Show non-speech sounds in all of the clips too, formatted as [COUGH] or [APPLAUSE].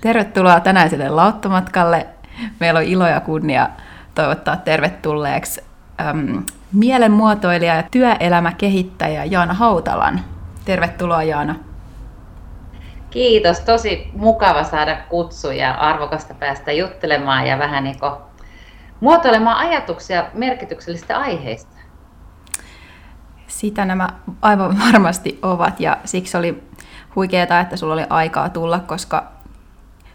Tervetuloa tänäiselle lauttomatkalle. Meillä on ilo ja kunnia toivottaa tervetulleeksi äm, mielenmuotoilija ja työelämäkehittäjä Jaana Hautalan. Tervetuloa Jaana. Kiitos, tosi mukava saada kutsu ja arvokasta päästä juttelemaan ja vähän niin muotoilemaan ajatuksia merkityksellisistä aiheista. Sitä nämä aivan varmasti ovat ja siksi oli huikeaa, että sulla oli aikaa tulla, koska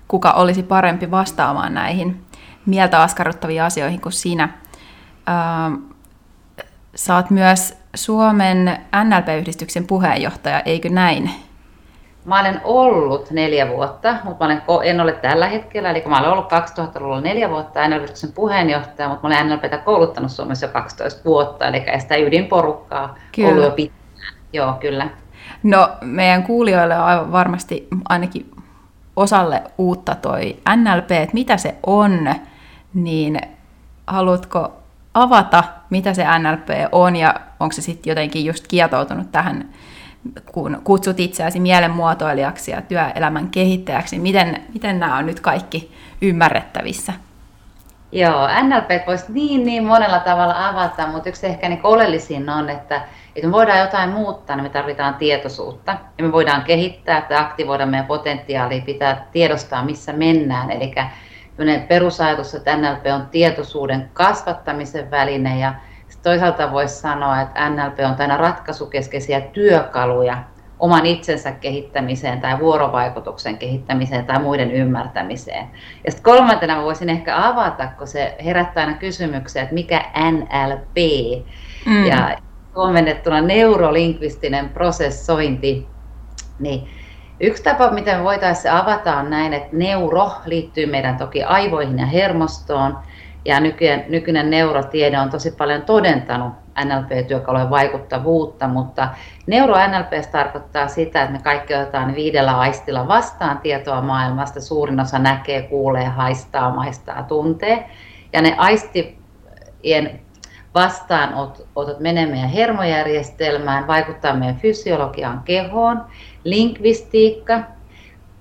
kuka olisi parempi vastaamaan näihin mieltä askarruttaviin asioihin kuin sinä. Ähm, saat myös Suomen NLP-yhdistyksen puheenjohtaja, eikö näin? Mä olen ollut neljä vuotta, mutta mä olen, en ole tällä hetkellä. Eli mä olen ollut 2000-luvulla neljä vuotta NLP-yhdistyksen puheenjohtaja, mutta mä olen NLPtä kouluttanut Suomessa jo 12 vuotta, eli sitä ydinporukkaa kyllä. ollut jo pitkään. Joo, kyllä. No meidän kuulijoille on aivan varmasti ainakin osalle uutta toi NLP, että mitä se on, niin haluatko avata, mitä se NLP on ja onko se sitten jotenkin just kietoutunut tähän, kun kutsut itseäsi mielenmuotoilijaksi ja työelämän kehittäjäksi, miten, miten nämä on nyt kaikki ymmärrettävissä? Joo, NLP voisi niin, niin monella tavalla avata, mutta yksi ehkä niin oleellisin on, että, että me voidaan jotain muuttaa, niin me tarvitaan tietoisuutta. Ja me voidaan kehittää tai aktivoida meidän potentiaalia, pitää tiedostaa, missä mennään. Eli perusajatus, että NLP on tietoisuuden kasvattamisen väline ja toisaalta voisi sanoa, että NLP on aina ratkaisukeskeisiä työkaluja oman itsensä kehittämiseen tai vuorovaikutuksen kehittämiseen tai muiden ymmärtämiseen. Ja sitten kolmantena voisin ehkä avata, kun se herättää aina kysymyksiä, että mikä NLP mm. ja suomennettuna neurolingvistinen prosessointi, niin Yksi tapa, miten voitaisiin avata on näin, että neuro liittyy meidän toki aivoihin ja hermostoon, ja nykyinen, nykyinen neurotiede on tosi paljon todentanut NLP-työkalujen vaikuttavuutta, mutta neuro-NLP tarkoittaa sitä, että me kaikki otetaan viidellä aistilla vastaan tietoa maailmasta. Suurin osa näkee, kuulee, haistaa, maistaa, tuntee. Ja ne aistien vastaanotot menee meidän hermojärjestelmään, vaikuttaa meidän fysiologiaan, kehoon, lingvistiikka,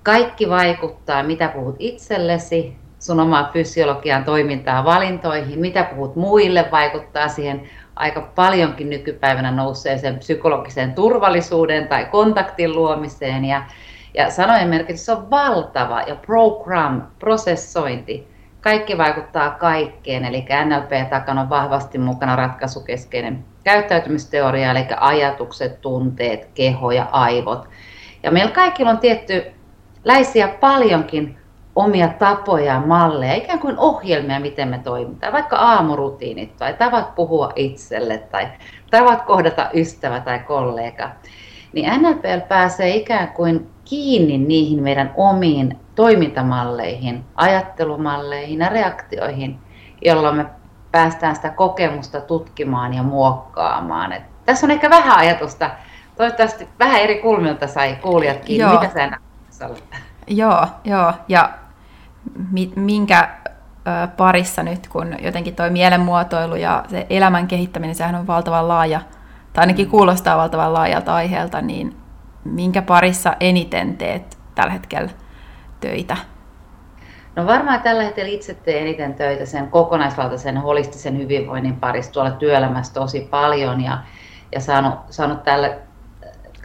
kaikki vaikuttaa, mitä puhut itsellesi, sun omaa fysiologian toimintaa, valintoihin, mitä puhut muille, vaikuttaa siihen aika paljonkin nykypäivänä nousseeseen psykologiseen turvallisuuden tai kontaktin luomiseen. Ja, ja sanojen merkitys on valtava ja program, prosessointi, kaikki vaikuttaa kaikkeen, eli NLP takana on vahvasti mukana ratkaisukeskeinen käyttäytymisteoria, eli ajatukset, tunteet, keho ja aivot. Ja meillä kaikilla on tietty läisiä paljonkin omia tapoja ja malleja, ikään kuin ohjelmia, miten me toimitaan, vaikka aamurutiinit tai tavat puhua itselle tai tavat kohdata ystävä tai kollega. Niin NLP pääsee ikään kuin kiinni niihin meidän omiin toimintamalleihin, ajattelumalleihin ja reaktioihin, jolloin me päästään sitä kokemusta tutkimaan ja muokkaamaan. Et tässä on ehkä vähän ajatusta, toivottavasti vähän eri kulmilta sai kuulijat kiinni. Joo. Mitä sä Joo, joo. Ja minkä parissa nyt, kun jotenkin tuo mielenmuotoilu ja se elämän kehittäminen, sehän on valtavan laaja, tai ainakin kuulostaa valtavan laajalta aiheelta, niin minkä parissa eniten teet tällä hetkellä töitä? No varmaan tällä hetkellä itse teen eniten töitä sen kokonaisvaltaisen holistisen hyvinvoinnin parissa tuolla työelämässä tosi paljon ja, ja saanut, saanut tällä,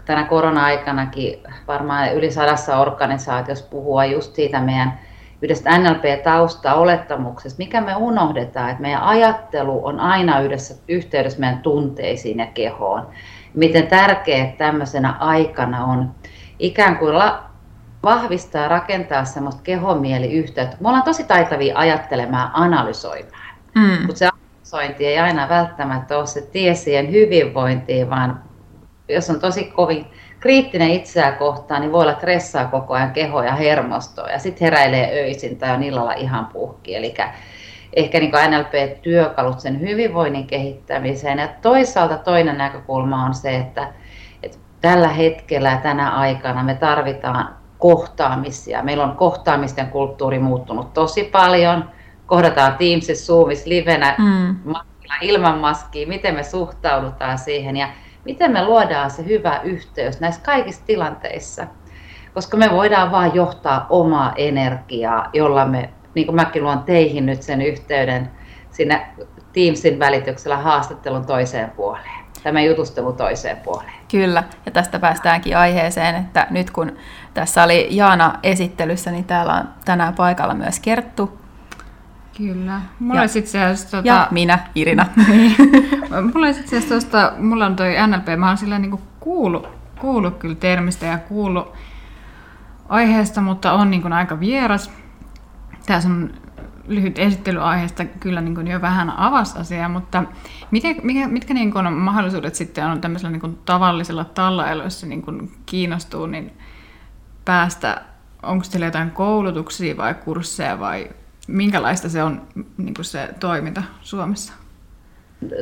tänä korona-aikanakin varmaan yli sadassa organisaatiossa puhua just siitä meidän yhdestä NLP-tausta olettamuksesta, mikä me unohdetaan, että meidän ajattelu on aina yhdessä yhteydessä meidän tunteisiin ja kehoon. Miten tärkeää tämmöisenä aikana on ikään kuin la- vahvistaa ja rakentaa semmoista kehomieliyhteyttä. Me ollaan tosi taitavia ajattelemaan ja analysoimaan, mm. mutta se analysointi ei aina välttämättä ole se tie siihen hyvinvointiin, vaan jos on tosi kovin kriittinen itseä kohtaan, niin voi olla stressaa koko ajan keho ja hermostoa ja sitten heräilee öisin tai on illalla ihan puhki. Eli ehkä niin NLP-työkalut sen hyvinvoinnin kehittämiseen. Ja toisaalta toinen näkökulma on se, että, että tällä hetkellä ja tänä aikana me tarvitaan kohtaamisia. Meillä on kohtaamisten kulttuuri muuttunut tosi paljon. Kohdataan Teamsissa, Zoomissa, livenä, mm. ilman maskia, miten me suhtaudutaan siihen. Ja miten me luodaan se hyvä yhteys näissä kaikissa tilanteissa. koska me voidaan vaan johtaa omaa energiaa, jolla me, niin kuin mäkin luon teihin nyt sen yhteyden sinne Teamsin välityksellä haastattelun toiseen puoleen, tämä jutustelu toiseen puoleen. Kyllä, ja tästä päästäänkin aiheeseen, että nyt kun tässä oli Jaana esittelyssä, niin täällä on tänään paikalla myös Kerttu. Kyllä. Mulla ja, itse asiassa, tota... ja minä, Irina. [LAUGHS] niin. mulla itse asiassa tosta, mulla on toi NLP, mä oon sillä niin kuullut, kuullut kyllä termistä ja kuullut aiheesta, mutta on niin aika vieras. Tässä on lyhyt esittely aiheesta kyllä niin jo vähän avasi asiaa, mutta miten, mikä, mitkä niin kuin mahdollisuudet sitten on tämmöisellä niin kuin tavallisella tallailla, jos se niin kuin kiinnostuu, niin päästä, onko teillä jotain koulutuksia vai kursseja vai minkälaista se on niin kuin se toiminta Suomessa?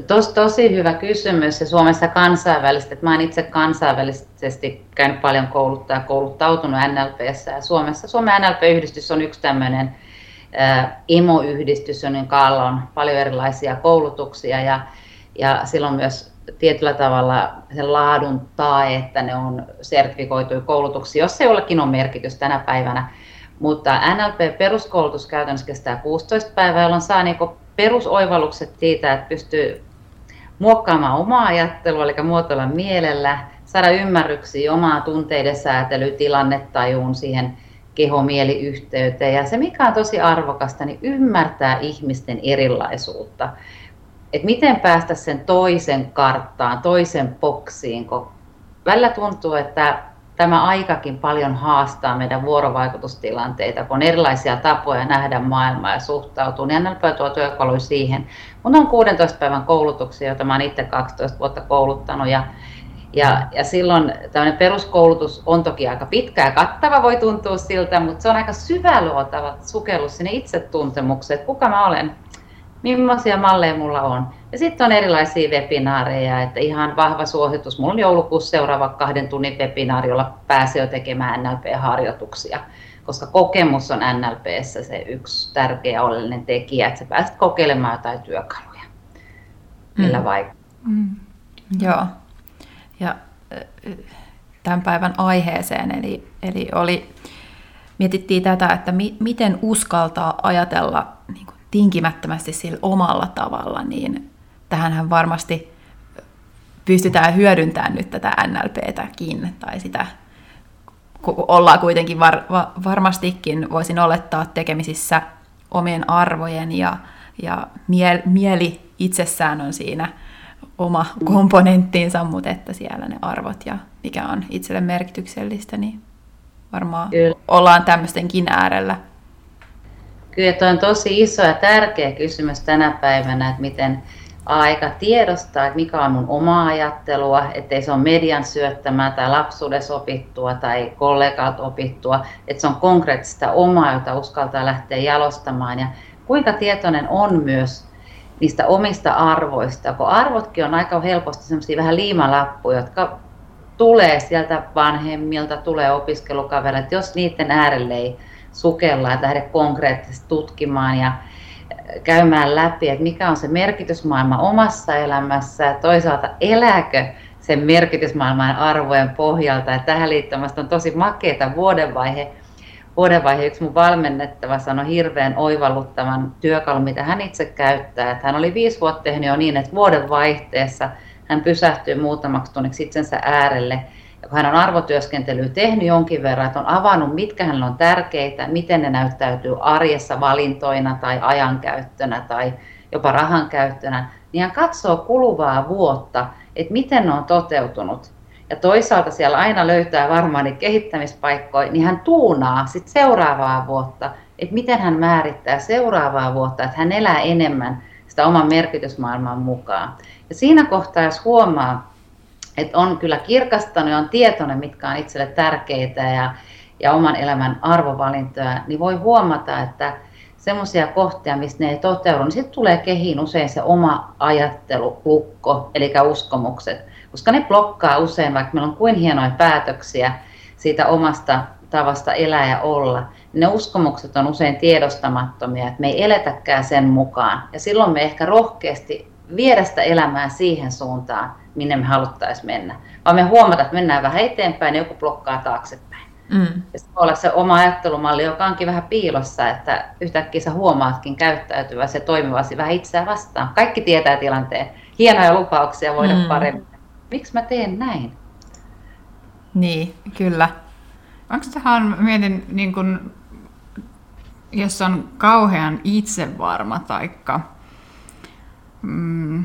Tos, tosi hyvä kysymys ja Suomessa kansainvälisesti. Mä olen itse kansainvälisesti käynyt paljon kouluttaa ja kouluttautunut NLPssä ja Suomessa. Suomen NLP-yhdistys on yksi tämmöinen emoyhdistys, jonka alla on paljon erilaisia koulutuksia ja, ja silloin myös tietyllä tavalla sen laadun tae, että ne on sertifikoituja koulutuksia, jos se jollakin on merkitys tänä päivänä. Mutta NLP-peruskoulutus käytännössä kestää 16 päivää, jolloin saa niin perusoivallukset siitä, että pystyy muokkaamaan omaa ajattelua, eli muotoilla mielellä, saada ymmärryksiä omaa tunteiden säätelyyn, tilannetajuun, siihen keho-mieliyhteyteen. Ja se, mikä on tosi arvokasta, niin ymmärtää ihmisten erilaisuutta. Että miten päästä sen toisen karttaan, toisen boksiin, kun välillä tuntuu, että tämä aikakin paljon haastaa meidän vuorovaikutustilanteita, kun on erilaisia tapoja nähdä maailmaa ja suhtautua, niin NLP tuo työkaluja siihen. Mun on 16 päivän koulutuksia, joita mä olen itse 12 vuotta kouluttanut ja ja, ja silloin tämmöinen peruskoulutus on toki aika pitkä ja kattava, voi tuntua siltä, mutta se on aika syväluotava sukellus sinne itsetuntemukseen, että kuka mä olen, millaisia malleja mulla on. Ja sitten on erilaisia webinaareja, että ihan vahva suositus. Mulla on joulukuussa seuraava kahden tunnin webinaari, jolla pääsee jo tekemään NLP-harjoituksia, koska kokemus on NLPssä se yksi tärkeä oleellinen tekijä, että sä pääset kokeilemaan jotain työkaluja, millä mm. vaikuttaa. Mm. Joo ja tämän päivän aiheeseen. Eli, eli oli, mietittiin tätä, että mi, miten uskaltaa ajatella niin kuin tinkimättömästi sillä omalla tavalla, niin tähänhän varmasti pystytään hyödyntämään nyt tätä NLPtäkin, tai sitä ollaan kuitenkin var, va, varmastikin, voisin olettaa, tekemisissä omien arvojen ja, ja miel, mieli itsessään on siinä oma komponenttiinsa, mutta että siellä ne arvot ja mikä on itselle merkityksellistä, niin varmaan Kyllä. ollaan tämmöistenkin äärellä. Kyllä tuo on tosi iso ja tärkeä kysymys tänä päivänä, että miten aika tiedostaa, että mikä on mun oma ajattelua, ettei se ole median syöttämää tai lapsuudessa opittua tai kollegat opittua, että se on konkreettista omaa, jota uskaltaa lähteä jalostamaan ja kuinka tietoinen on myös niistä omista arvoista, kun arvotkin on aika helposti semmoisia vähän liimalappuja, jotka tulee sieltä vanhemmilta, tulee opiskelukavereilta, jos niiden äärelle ei sukella ja lähde konkreettisesti tutkimaan ja käymään läpi, että mikä on se merkitysmaailma omassa elämässä ja toisaalta elääkö sen merkitysmaailman arvojen pohjalta. Ja tähän liittymästä on tosi makeita vuodenvaihe vuodenvaihe yksi mun valmennettava sanoi hirveän oivalluttavan työkalun, mitä hän itse käyttää. Että hän oli viisi vuotta tehnyt jo niin, että vuodenvaihteessa hän pysähtyy muutamaksi tunniksi itsensä äärelle. Ja kun hän on arvotyöskentelyä tehnyt jonkin verran, että on avannut, mitkä hänellä on tärkeitä, miten ne näyttäytyy arjessa valintoina tai ajankäyttönä tai jopa rahan käyttönä, niin hän katsoo kuluvaa vuotta, että miten ne on toteutunut ja toisaalta siellä aina löytää varmaan niitä kehittämispaikkoja, niin hän tuunaa sit seuraavaa vuotta, että miten hän määrittää seuraavaa vuotta, että hän elää enemmän sitä oman merkitysmaailman mukaan. Ja siinä kohtaa, jos huomaa, että on kyllä kirkastanut ja on tietoinen, mitkä on itselle tärkeitä ja, ja oman elämän arvovalintoja, niin voi huomata, että semmoisia kohtia, missä ne ei toteudu, niin sitten tulee kehiin usein se oma ajattelulukko, eli uskomukset koska ne blokkaa usein, vaikka meillä on kuin hienoja päätöksiä siitä omasta tavasta elää ja olla, niin ne uskomukset on usein tiedostamattomia, että me ei eletäkään sen mukaan. Ja silloin me ehkä rohkeasti viedä sitä elämää siihen suuntaan, minne me haluttaisiin mennä. Vaan me huomata, että mennään vähän eteenpäin ja joku blokkaa taaksepäin. Mm. Ja se voi olla se oma ajattelumalli, joka onkin vähän piilossa, että yhtäkkiä sä huomaatkin käyttäytyvä se toimivasi vähän itseä vastaan. Kaikki tietää tilanteen. Hienoja lupauksia voida mm. paremmin. Miksi mä teen näin? Niin, kyllä. Onko tähän, mietin, niin kun, jos on kauhean itsevarma taikka mm,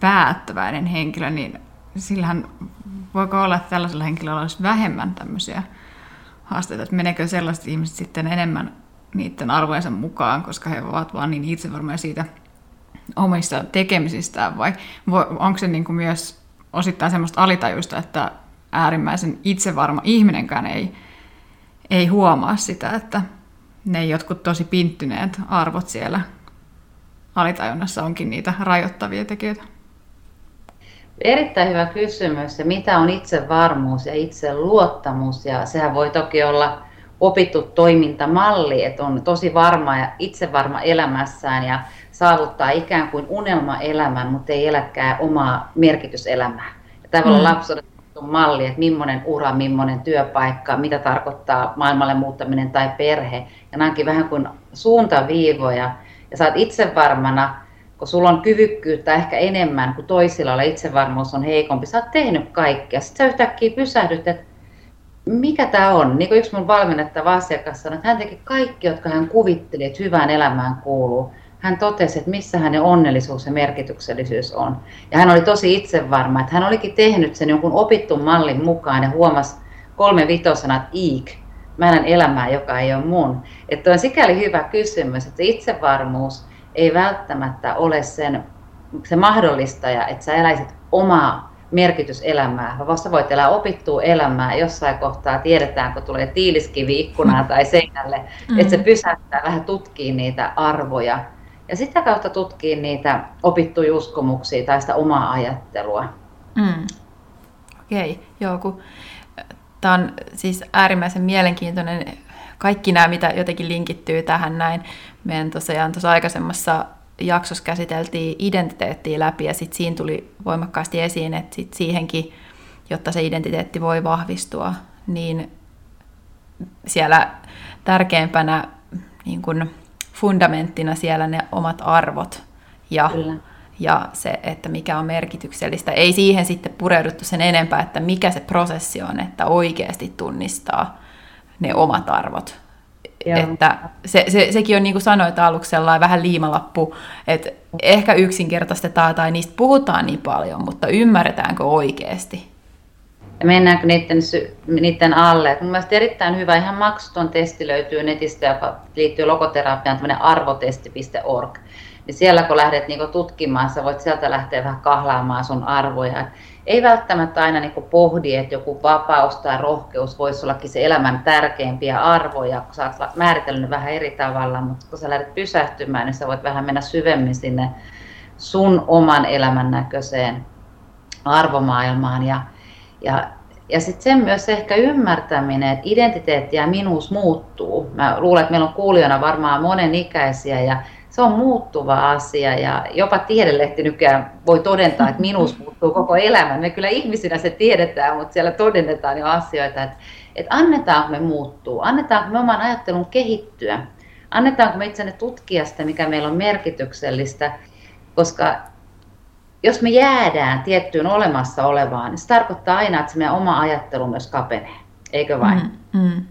päättäväinen henkilö, niin sillähän voiko olla, että tällaisella henkilöllä olisi vähemmän tämmöisiä haasteita, että meneekö sellaiset ihmiset sitten enemmän niiden arvojensa mukaan, koska he ovat vaan niin itsevarmoja siitä omista tekemisistään, vai onko se niin kuin myös osittain semmoista alitajuista, että äärimmäisen itsevarma ihminenkään ei, ei huomaa sitä, että ne jotkut tosi pinttyneet arvot siellä alitajunnassa onkin niitä rajoittavia tekijöitä? Erittäin hyvä kysymys. Ja mitä on itsevarmuus ja itseluottamus? Ja sehän voi toki olla opittu toimintamalli, että on tosi varma ja itsevarma elämässään ja saavuttaa ikään kuin unelmaelämän, mutta ei eläkään omaa merkityselämää. Ja olla mm. lapsuuden malli, että millainen ura, millainen työpaikka, mitä tarkoittaa maailmalle muuttaminen tai perhe. Ja nämä onkin vähän kuin suuntaviivoja. Ja sä oot itsevarmana kun sulla on kyvykkyyttä ehkä enemmän kuin toisilla, joilla itsevarmuus on heikompi, sä oot tehnyt kaikkea. Sitten sä yhtäkkiä pysähdyt, että mikä tämä on? Niin kuin yksi mun valmennettava asiakas sanoi, että hän teki kaikki, jotka hän kuvitteli, että hyvään elämään kuuluu. Hän totesi, että missä hänen onnellisuus ja merkityksellisyys on. Ja hän oli tosi itsevarma, että hän olikin tehnyt sen jonkun opittu mallin mukaan ja huomasi kolme vitosana, että iik, mä elän elämää, joka ei ole mun. Että on sikäli hyvä kysymys, että itsevarmuus ei välttämättä ole sen, se mahdollistaja, että sä eläisit omaa merkityselämää, vaan sä voit elää opittua elämää. Jossain kohtaa tiedetään, kun tulee tiiliskivi ikkunaan tai seinälle, mm-hmm. että se pysäyttää vähän tutkii niitä arvoja ja sitä kautta tutkii niitä opittuja uskomuksia tai sitä omaa ajattelua. Mm. Okei, okay. joo, kun tämä on siis äärimmäisen mielenkiintoinen kaikki nämä, mitä jotenkin linkittyy tähän näin. Meidän tosiaan tuossa aikaisemmassa jaksossa käsiteltiin identiteettiä läpi ja sitten siinä tuli voimakkaasti esiin, että sit siihenkin, jotta se identiteetti voi vahvistua, niin siellä tärkeimpänä niin kun fundamenttina siellä ne omat arvot ja, ja se, että mikä on merkityksellistä. Ei siihen sitten pureuduttu sen enempää, että mikä se prosessi on, että oikeasti tunnistaa ne omat arvot. Joo. Että se, se, sekin on niin kuin sanoit aluksi sellainen vähän liimalappu, että ehkä yksinkertaistetaan tai niistä puhutaan niin paljon, mutta ymmärretäänkö oikeasti? Ja mennäänkö niiden, niiden alle? Mun mielestä erittäin hyvä, ihan maksuton testi löytyy netistä, joka liittyy logoterapiaan, tämmöinen arvotesti.org. Niin siellä kun lähdet niin tutkimaan, sä voit sieltä lähteä vähän kahlaamaan sun arvoja ei välttämättä aina niin pohdi, että joku vapaus tai rohkeus voisi ollakin se elämän tärkeimpiä arvoja, kun sä oot määritellyt vähän eri tavalla, mutta kun sä lähdet pysähtymään, niin sä voit vähän mennä syvemmin sinne sun oman elämän näköiseen arvomaailmaan. Ja, ja, ja sitten sen myös ehkä ymmärtäminen, että identiteetti ja minuus muuttuu. Mä luulen, että meillä on kuulijana varmaan monenikäisiä ja se on muuttuva asia ja jopa tiedelehti nykyään voi todentaa, että minuus [LAUGHS] muuttuu koko elämä. Me kyllä ihmisinä se tiedetään, mutta siellä todennetaan jo asioita, että, että annetaanko me muuttuu, annetaanko me oman ajattelun kehittyä, annetaanko me itsenne tutkia sitä, mikä meillä on merkityksellistä, koska jos me jäädään tiettyyn olemassa olevaan, niin se tarkoittaa aina, että se meidän oma ajattelu myös kapenee, eikö vain? Mm, mm.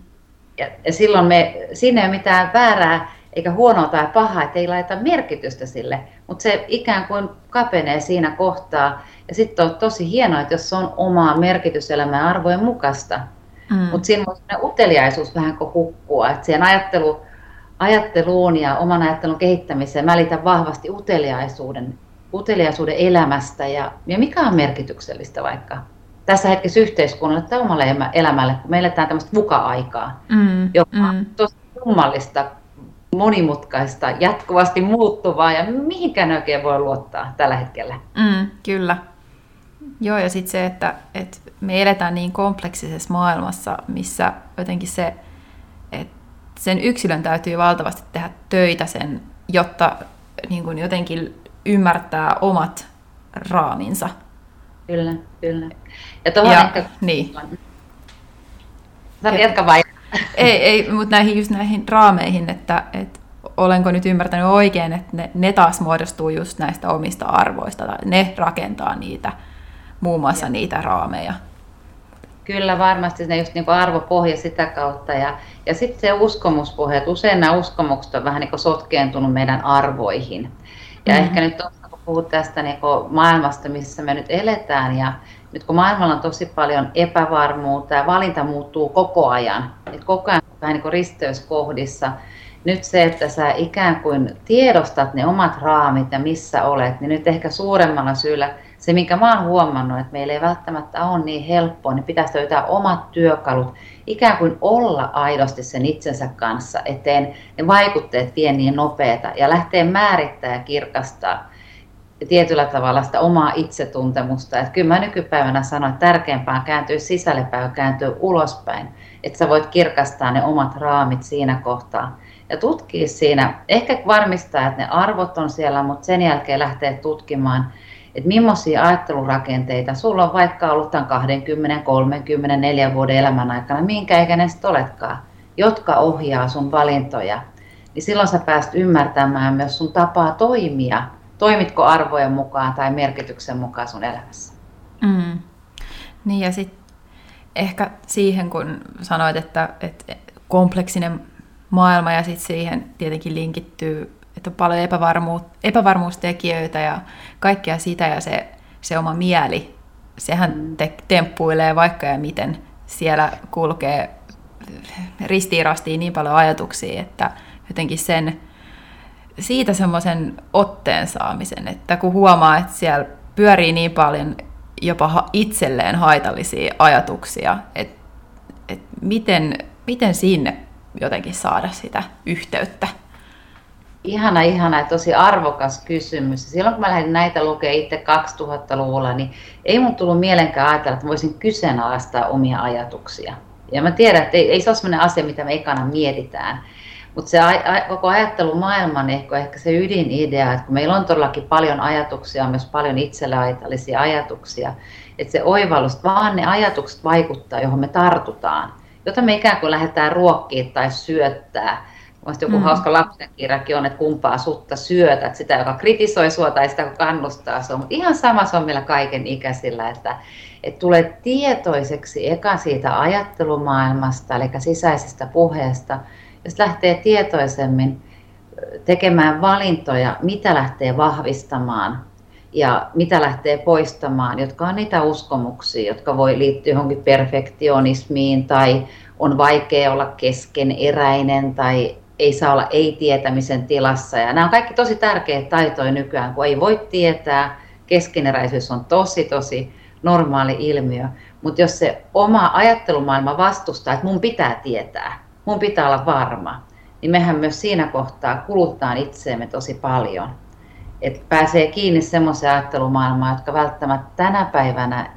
Ja, ja silloin me, siinä ei ole mitään väärää eikä huonoa tai pahaa, että ei laita merkitystä sille, mutta se ikään kuin kapenee siinä kohtaa. Ja sitten on tosi hienoa, että jos se on omaa merkityselämää arvojen mukaista. Mm. Mutta siinä voi uteliaisuus vähän kuin hukkua, että siihen ajattelu, ajatteluun ja oman ajattelun kehittämiseen mä liitän vahvasti uteliaisuuden, uteliaisuuden elämästä ja, ja mikä on merkityksellistä vaikka tässä hetkessä yhteiskunnalle tai omalle elämälle, kun me eletään tämmöistä vuka-aikaa, mm, joka on mm. tosi kummallista, monimutkaista, jatkuvasti muuttuvaa ja mihinkään oikein voi luottaa tällä hetkellä. Mm, kyllä. Joo, ja sitten se, että, että me eletään niin kompleksisessa maailmassa, missä jotenkin se, että sen yksilön täytyy valtavasti tehdä töitä sen, jotta niin kuin jotenkin ymmärtää omat raaminsa. Kyllä, kyllä. Ja, ja ehkä... Niin jatka vai? Ei, ei mutta näihin, just näihin raameihin, että, että olenko nyt ymmärtänyt oikein, että ne, ne taas muodostuu just näistä omista arvoista, tai ne rakentaa niitä, muun muassa ja. niitä raameja. Kyllä varmasti ne just niin kuin arvopohja sitä kautta ja, ja sitten se uskomuspohja, että usein nämä uskomukset on vähän niin kuin sotkeentunut meidän arvoihin. Ja mm-hmm. ehkä nyt tuossa, kun puhut tästä niin kuin maailmasta, missä me nyt eletään ja nyt kun maailmalla on tosi paljon epävarmuutta ja valinta muuttuu koko ajan, että koko ajan vähän niin kuin risteyskohdissa, nyt se, että sä ikään kuin tiedostat ne omat raamit ja missä olet, niin nyt ehkä suuremmalla syyllä se, minkä mä oon huomannut, että meillä ei välttämättä ole niin helppoa, niin pitäisi löytää omat työkalut, ikään kuin olla aidosti sen itsensä kanssa, eteen. Ne vaikutteet vie niin nopeita ja lähtee määrittää ja kirkastaa tietyllä tavalla sitä omaa itsetuntemusta. Että kyllä mä nykypäivänä sanon, että tärkeämpää on kääntyä sisällepäin kääntyä ulospäin, että sä voit kirkastaa ne omat raamit siinä kohtaa ja tutkia siinä, ehkä varmistaa, että ne arvot on siellä, mutta sen jälkeen lähtee tutkimaan, että millaisia ajattelurakenteita sulla on vaikka ollut tämän 20, 30, 4 vuoden elämän aikana, minkä ikäinen sitten oletkaan, jotka ohjaa sun valintoja, niin silloin sä pääst ymmärtämään myös sun tapaa toimia, toimitko arvojen mukaan tai merkityksen mukaan sun elämässä. Mm. Niin ja sitten ehkä siihen, kun sanoit, että, että kompleksinen maailma ja sitten siihen tietenkin linkittyy, että on paljon epävarmuus, epävarmuustekijöitä ja kaikkea sitä ja se, se oma mieli, sehän te, temppuilee vaikka ja miten siellä kulkee ristiirastiin niin paljon ajatuksia, että jotenkin sen, siitä semmoisen otteen saamisen, että kun huomaa, että siellä pyörii niin paljon jopa itselleen haitallisia ajatuksia, että, että miten, miten sinne jotenkin saada sitä yhteyttä? Ihana, ihana ja tosi arvokas kysymys. Silloin kun mä lähdin näitä lukemaan itse 2000-luvulla, niin ei mun tullut mielenkään ajatella, että voisin kyseenalaistaa omia ajatuksia. Ja mä tiedän, että ei, ei se ole sellainen asia, mitä me ekana mietitään. Mutta se a, a, koko ajattelumaailma on ehkä, ehkä se ydinidea, että kun meillä on todellakin paljon ajatuksia, myös paljon itselle haitallisia ajatuksia, että se oivallus, vaan ne ajatukset vaikuttaa, johon me tartutaan jota me ikään kuin lähdetään ruokkiin tai syöttää. Mielestäni joku mm. hauska lapsenkirjakin on, että kumpaa sutta syötät, sitä joka kritisoi sua tai sitä joka kannustaa sua. Mutta ihan sama se on meillä kaiken ikäisillä, että, että tulee tietoiseksi eka siitä ajattelumaailmasta, eli sisäisestä puheesta, sitten lähtee tietoisemmin tekemään valintoja, mitä lähtee vahvistamaan ja mitä lähtee poistamaan, jotka on niitä uskomuksia, jotka voi liittyä johonkin perfektionismiin tai on vaikea olla keskeneräinen tai ei saa olla ei-tietämisen tilassa. Ja nämä on kaikki tosi tärkeitä taitoja nykyään, kun ei voi tietää. Keskeneräisyys on tosi, tosi normaali ilmiö. Mutta jos se oma ajattelumaailma vastustaa, että mun pitää tietää, mun pitää olla varma, niin mehän myös siinä kohtaa kuluttaa itseemme tosi paljon että pääsee kiinni semmoiseen ajattelumaailmaan, jotka välttämättä tänä päivänä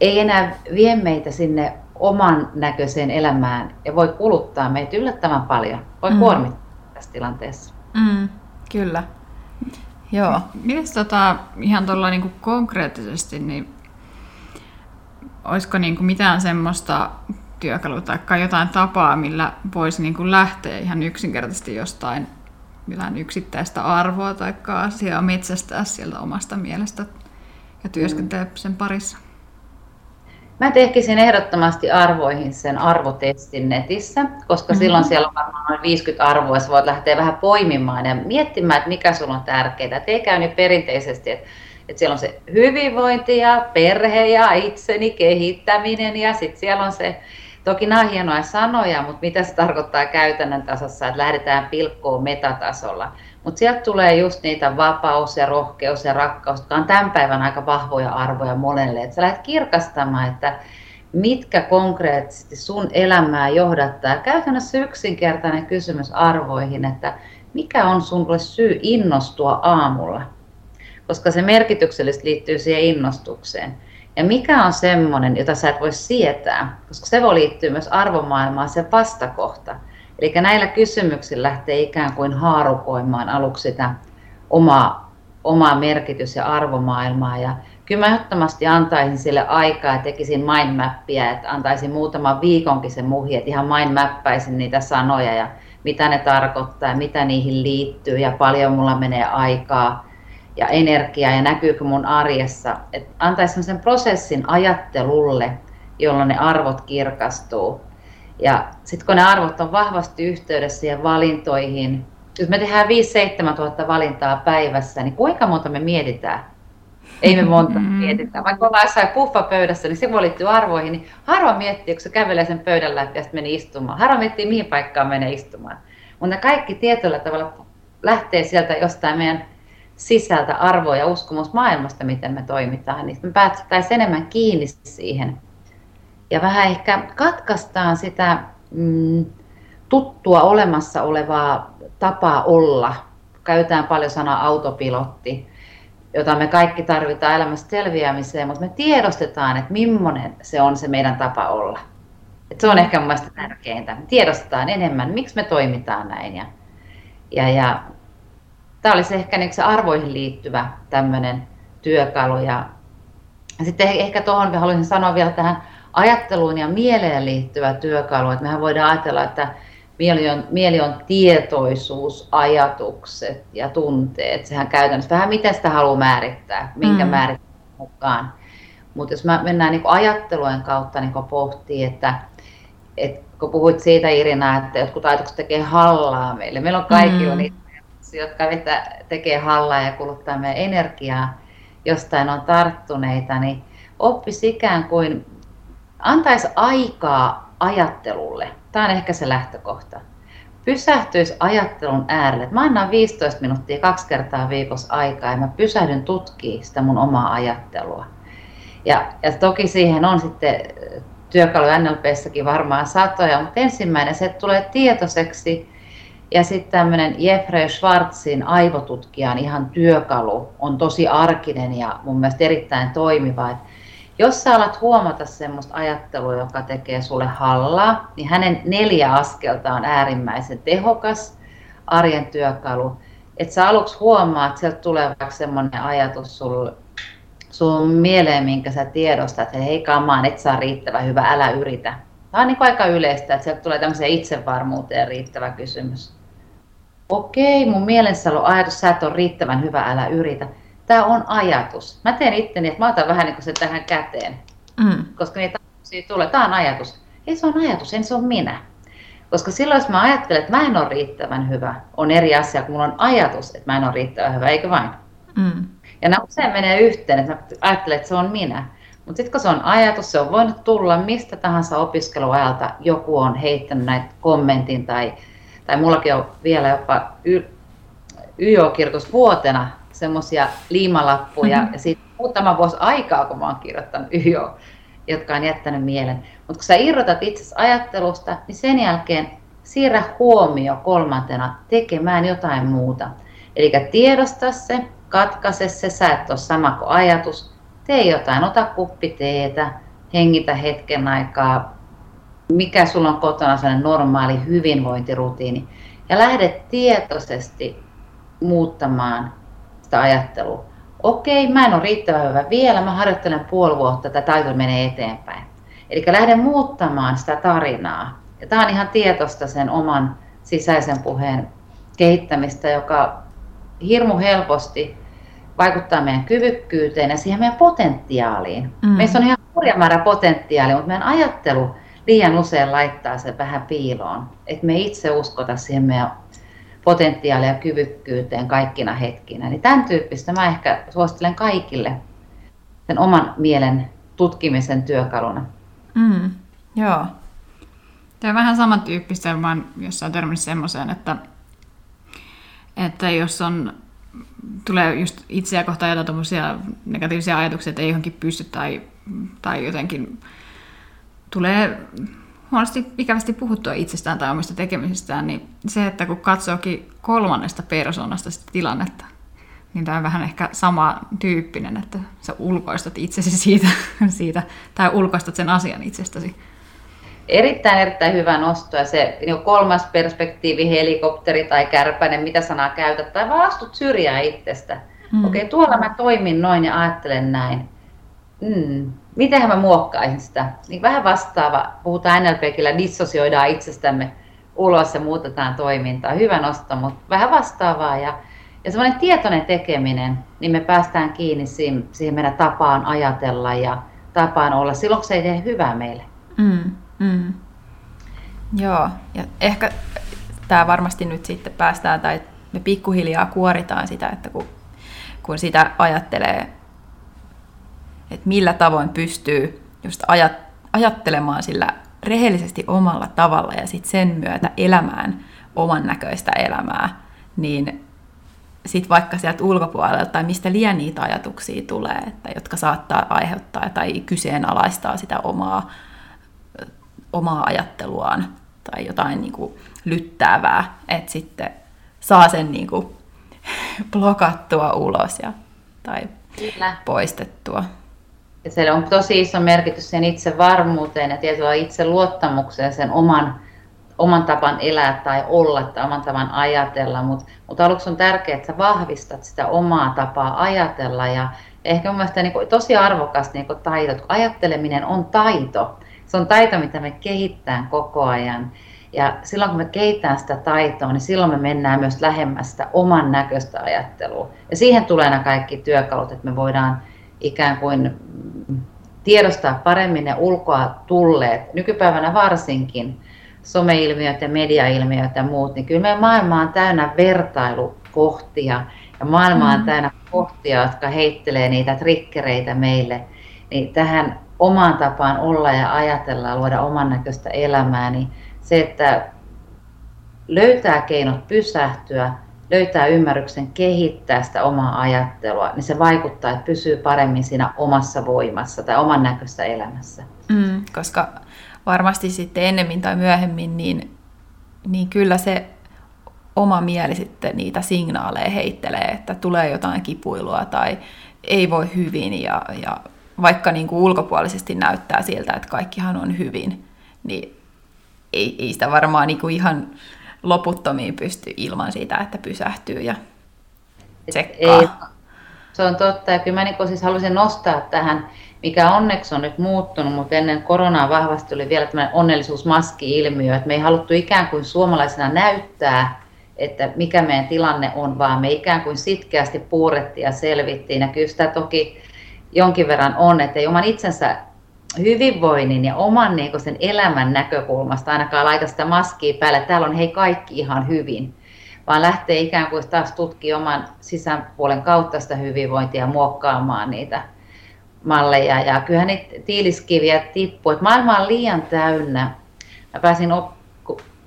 ei enää vie meitä sinne oman näköiseen elämään ja voi kuluttaa meitä yllättävän paljon. Voi mm. kuormittaa tässä tilanteessa. Mm, kyllä. Joo. Miten tota, ihan tuolla niinku konkreettisesti, niin olisiko niinku mitään semmoista työkalua tai jotain tapaa, millä voisi niinku lähteä ihan yksinkertaisesti jostain jotain yksittäistä arvoa tai asiaa metsästää sieltä omasta mielestä ja työskentele sen parissa? Mä tekisin ehdottomasti arvoihin sen arvotestin netissä, koska mm-hmm. silloin siellä on varmaan noin 50 arvoa, ja voit lähteä vähän poimimaan ja miettimään, että mikä sulla on tärkeää. Et ei käy niin perinteisesti, että, että siellä on se hyvinvointi ja perhe ja itseni kehittäminen ja sitten siellä on se Toki nämä on hienoja sanoja, mutta mitä se tarkoittaa käytännön tasossa, että lähdetään pilkkoon metatasolla. Mutta sieltä tulee just niitä vapaus ja rohkeus ja rakkaus, jotka on tämän päivän aika vahvoja arvoja monelle. Että sä lähdet kirkastamaan, että mitkä konkreettisesti sun elämää johdattaa. Käytännössä yksinkertainen kysymys arvoihin, että mikä on sun syy innostua aamulla? Koska se merkityksellisesti liittyy siihen innostukseen. Ja mikä on semmoinen, jota sä et voi sietää, koska se voi liittyä myös arvomaailmaan se vastakohta. Eli näillä kysymyksillä lähtee ikään kuin haarukoimaan aluksi sitä omaa, omaa merkitys- ja arvomaailmaa ja kyllä mä ehdottomasti antaisin sille aikaa ja tekisin mindmappia, että antaisin muutaman viikonkin se muhi, että ihan mindmappäisin niitä sanoja ja mitä ne tarkoittaa ja mitä niihin liittyy ja paljon mulla menee aikaa ja energiaa ja näkyykö mun arjessa. Että antaisin sen prosessin ajattelulle, jolloin ne arvot kirkastuu. Ja sitten kun ne arvot on vahvasti yhteydessä siihen valintoihin, jos me tehdään 5-7 tuhatta valintaa päivässä, niin kuinka monta me mietitään? Ei me monta mm-hmm. mietitä. Vaikka ollaan jossain puffapöydässä, niin se voi liittyä arvoihin, niin harva miettii, kun se kävelee sen pöydän läpi ja sitten meni istumaan. Harva miettii, mihin paikkaan menee istumaan. Mutta kaikki tietyllä tavalla lähtee sieltä jostain meidän sisältä arvoa ja uskomus maailmasta, miten me toimitaan, niin me päästäisiin enemmän kiinni siihen. Ja vähän ehkä katkaistaan sitä mm, tuttua olemassa olevaa tapaa olla. Käytetään paljon sanaa autopilotti jota me kaikki tarvitaan elämästä selviämiseen, mutta me tiedostetaan, että millainen se on se meidän tapa olla. Et se on ehkä mun mielestä tärkeintä. Tiedostetaan enemmän, miksi me toimitaan näin. Ja, ja, ja tämä olisi ehkä niin se arvoihin liittyvä tämmöinen työkalu. Ja sitten ehkä tuohon haluaisin sanoa vielä tähän ajatteluun ja mieleen liittyvä työkalu. Että mehän voidaan ajatella, että mieli on, mieli on tietoisuus, ajatukset ja tunteet. Sehän käytännössä vähän miten sitä haluaa määrittää, minkä mm. määrittää mukaan. Mutta jos mä mennään niin ajattelujen kautta niin pohtii, että, että kun puhuit siitä Irina, että jotkut ajatukset tekee hallaa meille. Meillä on kaikilla mm. niitä jotka tekee hallaa ja kuluttaa meidän energiaa, jostain on tarttuneita, niin oppisi ikään kuin, antaisi aikaa ajattelulle Tämä on ehkä se lähtökohta. Pysähtyisi ajattelun äärelle. Mä annan 15 minuuttia kaksi kertaa viikossa aikaa ja mä pysähdyn tutkimaan sitä mun omaa ajattelua. Ja, ja toki siihen on sitten työkalu NLPssäkin varmaan satoja, mutta ensimmäinen se tulee tietoiseksi ja sitten tämmöinen Jeffrey Schwartzin aivotutkijan ihan työkalu on tosi arkinen ja mun mielestä erittäin toimiva. Että jos sä alat huomata semmoista ajattelua, joka tekee sulle hallaa, niin hänen neljä askelta on äärimmäisen tehokas arjen työkalu. Että sä aluksi huomaat, että sieltä tulee vaikka semmoinen ajatus sulle, sun mieleen, minkä sä tiedostat, että hei kamaan, et saa riittävän hyvä, älä yritä. Tämä on niin aika yleistä, että sieltä tulee tämmöiseen itsevarmuuteen riittävä kysymys. Okei, mun mielessä on ajatus, sä et ole riittävän hyvä, älä yritä tämä on ajatus. Mä teen itteni, että mä otan vähän niin kuin se tähän käteen, mm. koska niitä ajatuksia tulee. Tämä on ajatus. Ei se on ajatus, en se ole minä. Koska silloin, jos mä ajattelen, että mä en ole riittävän hyvä, on eri asia, kun mulla on ajatus, että mä en ole riittävän hyvä, eikö vain? Mm. Ja nämä usein menee yhteen, että mä ajattelen, että se on minä. Mutta sitten kun se on ajatus, se on voinut tulla mistä tahansa opiskeluajalta, joku on heittänyt näitä kommentin tai, tai mullakin on vielä jopa YO-kirjoitusvuotena semmoisia liimalappuja mm-hmm. ja sitten muutama vuosi aikaa, kun mä oon kirjoittanut [LAUGHS] YO, jotka on jättänyt mielen. Mutta kun sä irrotat itse ajattelusta, niin sen jälkeen siirrä huomio kolmantena tekemään jotain muuta. Eli tiedosta se, katkaise se, sä et ole sama kuin ajatus, tee jotain, ota kuppi teetä, hengitä hetken aikaa, mikä sulla on kotona sellainen normaali hyvinvointirutiini, ja lähde tietoisesti muuttamaan sitä ajattelua. Okei, mä en ole riittävän hyvä vielä, mä harjoittelen puoli vuotta, että taito menee eteenpäin. Eli lähden muuttamaan sitä tarinaa. Ja tämä on ihan tietoista sen oman sisäisen puheen kehittämistä, joka hirmu helposti vaikuttaa meidän kyvykkyyteen ja siihen meidän potentiaaliin. Mm. Meissä on ihan hurja määrä potentiaalia, mutta meidän ajattelu liian usein laittaa se vähän piiloon. Että me itse uskota siihen meidän potentiaalia ja kyvykkyyteen kaikkina hetkinä. Niin tämän tyyppistä mä ehkä suosittelen kaikille sen oman mielen tutkimisen työkaluna. Mm, joo. Tämä on vähän samantyyppistä, mä oon jossain törmännyt semmoiseen, että, että jos on, tulee just itseä kohtaan jotain negatiivisia ajatuksia, että ei johonkin pysty tai, tai jotenkin tulee huonosti ikävästi puhuttua itsestään tai omista tekemisistään, niin se, että kun katsookin kolmannesta persoonasta sitä tilannetta, niin tämä on vähän ehkä sama tyyppinen, että sä ulkoistat itsesi siitä, [LAUGHS] siitä tai ulkoistat sen asian itsestäsi. Erittäin, erittäin hyvä nosto ja se niin kolmas perspektiivi, helikopteri tai kärpänen, mitä sanaa käytät, tai vaan astut syrjää itsestä. Mm. Okei, okay, tuolla mä toimin noin ja ajattelen näin. Mm, miten mä muokkaisin sitä? Niin vähän vastaava, puhutaan NLPkillä, dissosioidaan itsestämme ulos ja muutetaan toimintaa. Hyvä nosto, mutta vähän vastaavaa. Ja, ja semmoinen tietoinen tekeminen, niin me päästään kiinni siihen, siihen meidän tapaan ajatella ja tapaan olla. Silloin se ei tee hyvää meille. Mm, mm. Joo, ja ehkä tämä varmasti nyt sitten päästään, tai me pikkuhiljaa kuoritaan sitä, että kun, kun sitä ajattelee, että millä tavoin pystyy just ajat, ajattelemaan sillä rehellisesti omalla tavalla ja sitten sen myötä elämään oman näköistä elämää, niin sitten vaikka sieltä ulkopuolelta tai mistä liian niitä ajatuksia tulee, että, jotka saattaa aiheuttaa tai kyseenalaistaa sitä omaa, omaa ajatteluaan tai jotain niin kuin lyttäävää, että sitten saa sen niin kuin [LAUGHS] blokattua ulos ja, tai Kyllä. poistettua. Ja se on tosi iso merkitys sen itse varmuuteen ja tietyllä itse luottamukseen sen oman, oman tapan elää tai olla tai oman tavan ajatella. Mutta mut aluksi on tärkeää, että sä vahvistat sitä omaa tapaa ajatella ja ehkä mun mielestä niin tosi arvokas niin kuin taito, kun ajatteleminen on taito. Se on taito, mitä me kehittää koko ajan. Ja silloin kun me kehitetään sitä taitoa, niin silloin me mennään myös lähemmäs sitä oman näköistä ajattelua. Ja siihen tulee nämä kaikki työkalut, että me voidaan ikään kuin tiedostaa paremmin ne ulkoa tulleet, nykypäivänä varsinkin someilmiöt ja mediailmiöt ja muut, niin kyllä meidän maailma on täynnä vertailukohtia ja maailma on mm. täynnä kohtia, jotka heittelee niitä trikkereitä meille. Niin tähän omaan tapaan olla ja ajatella ja luoda oman näköistä elämää, niin se, että löytää keinot pysähtyä, löytää ymmärryksen kehittää sitä omaa ajattelua, niin se vaikuttaa, että pysyy paremmin siinä omassa voimassa tai oman näköistä elämässä. Mm, koska varmasti sitten ennemmin tai myöhemmin, niin, niin kyllä se oma mieli sitten niitä signaaleja heittelee, että tulee jotain kipuilua tai ei voi hyvin ja, ja vaikka niin kuin ulkopuolisesti näyttää siltä, että kaikkihan on hyvin, niin ei, ei sitä varmaan niin kuin ihan loputtomiin pysty ilman sitä, että pysähtyy ja tsekkaa. Ei, se on totta. Ja kyllä mä niin siis haluaisin nostaa tähän, mikä onneksi on nyt muuttunut, mutta ennen koronaa vahvasti oli vielä tämmöinen onnellisuusmaski-ilmiö, että me ei haluttu ikään kuin suomalaisena näyttää, että mikä meidän tilanne on, vaan me ikään kuin sitkeästi puurettiin ja selvittiin. Ja kyllä sitä toki jonkin verran on, että ei oman itsensä hyvinvoinnin ja oman niin sen elämän näkökulmasta ainakaan laita sitä maskia päälle, että täällä on hei kaikki ihan hyvin, vaan lähtee ikään kuin taas tutkimaan oman sisäpuolen kautta sitä hyvinvointia ja muokkaamaan niitä malleja. Ja kyllähän niitä tiiliskiviä tippuu, että maailma on liian täynnä. Mä pääsin op-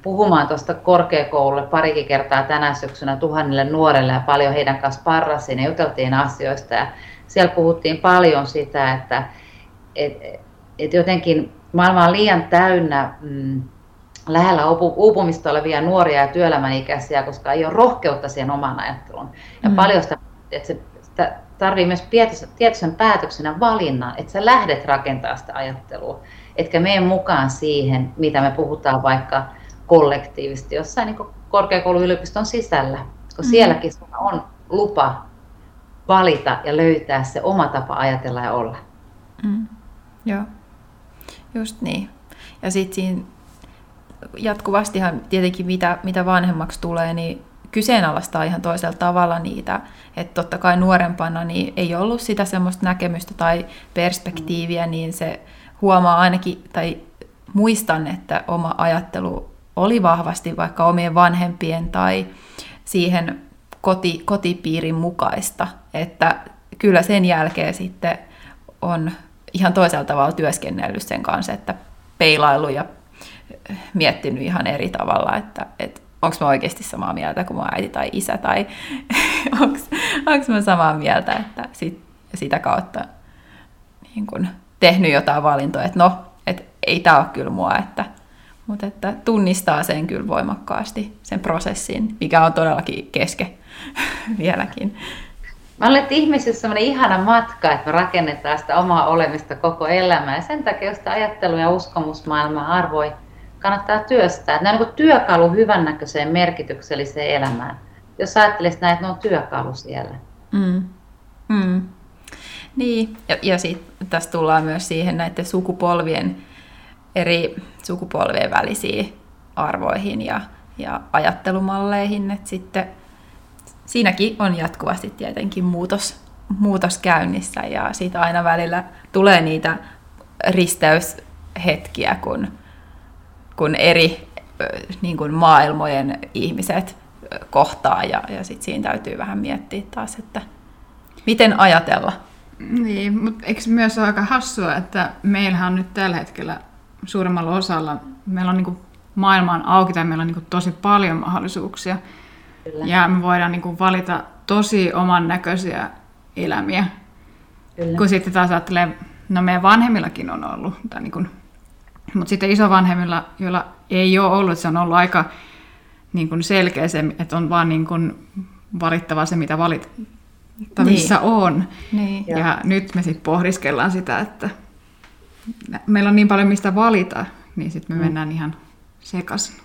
puhumaan tuosta korkeakoululle parikin kertaa tänä syksynä tuhannelle nuorelle ja paljon heidän kanssa parrasin ja juteltiin asioista. Ja siellä puhuttiin paljon sitä, että et, että jotenkin maailma on liian täynnä mm, lähellä uupumista olevia nuoria ja työelämän ikäisiä, koska ei ole rohkeutta siihen omaan ajatteluun. Ja mm. paljon sitä, että se sitä tarvii myös tietoisen päätöksenä valinnan, että sä lähdet rakentamaan sitä ajattelua, etkä mene mukaan siihen, mitä me puhutaan vaikka kollektiivisesti jossain niin korkeakouluyliopiston sisällä, koska mm. sielläkin on lupa valita ja löytää se oma tapa ajatella ja olla. Mm. Joo. Just niin. Ja sitten siinä jatkuvastihan tietenkin mitä, mitä vanhemmaksi tulee, niin kyseenalaistaa ihan toisella tavalla niitä. Että totta kai nuorempana niin ei ollut sitä semmoista näkemystä tai perspektiiviä, niin se huomaa ainakin, tai muistan, että oma ajattelu oli vahvasti vaikka omien vanhempien tai siihen koti, kotipiirin mukaista. Että kyllä sen jälkeen sitten on ihan toisella tavalla työskennellyt sen kanssa, että peilailu ja miettinyt ihan eri tavalla, että, että onko mä oikeasti samaa mieltä kuin mun äiti tai isä, tai [LAUGHS] onko mä samaa mieltä, että sit, sitä kautta niin kun, tehnyt jotain valintoja, että no, että ei tämä ole kyllä mua, että, mutta että tunnistaa sen kyllä voimakkaasti, sen prosessin, mikä on todellakin keske [LAUGHS] vieläkin. Mä olen ihmisessä sellainen ihana matka, että me rakennetaan sitä omaa olemista koko elämää. Ja sen takia sitä ajattelu- ja uskomusmaailmaa arvoi kannattaa työstää. Nämä on niin työkalu hyvännäköiseen merkitykselliseen elämään. Jos ajattelisit näin, että ne on työkalu siellä. Mm. Mm. Niin, ja, ja sitten tässä tullaan myös siihen näiden sukupolvien, eri sukupolvien välisiin arvoihin ja, ja ajattelumalleihin, että sitten siinäkin on jatkuvasti tietenkin muutos, muutos käynnissä ja siitä aina välillä tulee niitä risteyshetkiä, kun, kun eri niin kuin maailmojen ihmiset kohtaa ja, ja sitten siinä täytyy vähän miettiä taas, että miten ajatella. Niin, mutta eikö myös ole aika hassua, että meillähän on nyt tällä hetkellä suuremmalla osalla, meillä on niin kuin maailmaan auki tai meillä on niin kuin tosi paljon mahdollisuuksia. Kyllä. Ja me voidaan niin kuin valita tosi oman näköisiä elämiä. Kyllä. Kun sitten taas ajattelee, no meidän vanhemmillakin on ollut, tai niin kuin, mutta sitten isovanhemmilla, joilla ei ole ollut, se on ollut aika niin kuin selkeä se, että on vaan niin kuin valittava se, mitä valittavissa niin. on. Niin. Ja, ja nyt me sitten pohdiskellaan sitä, että meillä on niin paljon mistä valita, niin sitten me mm. mennään ihan sekaisin.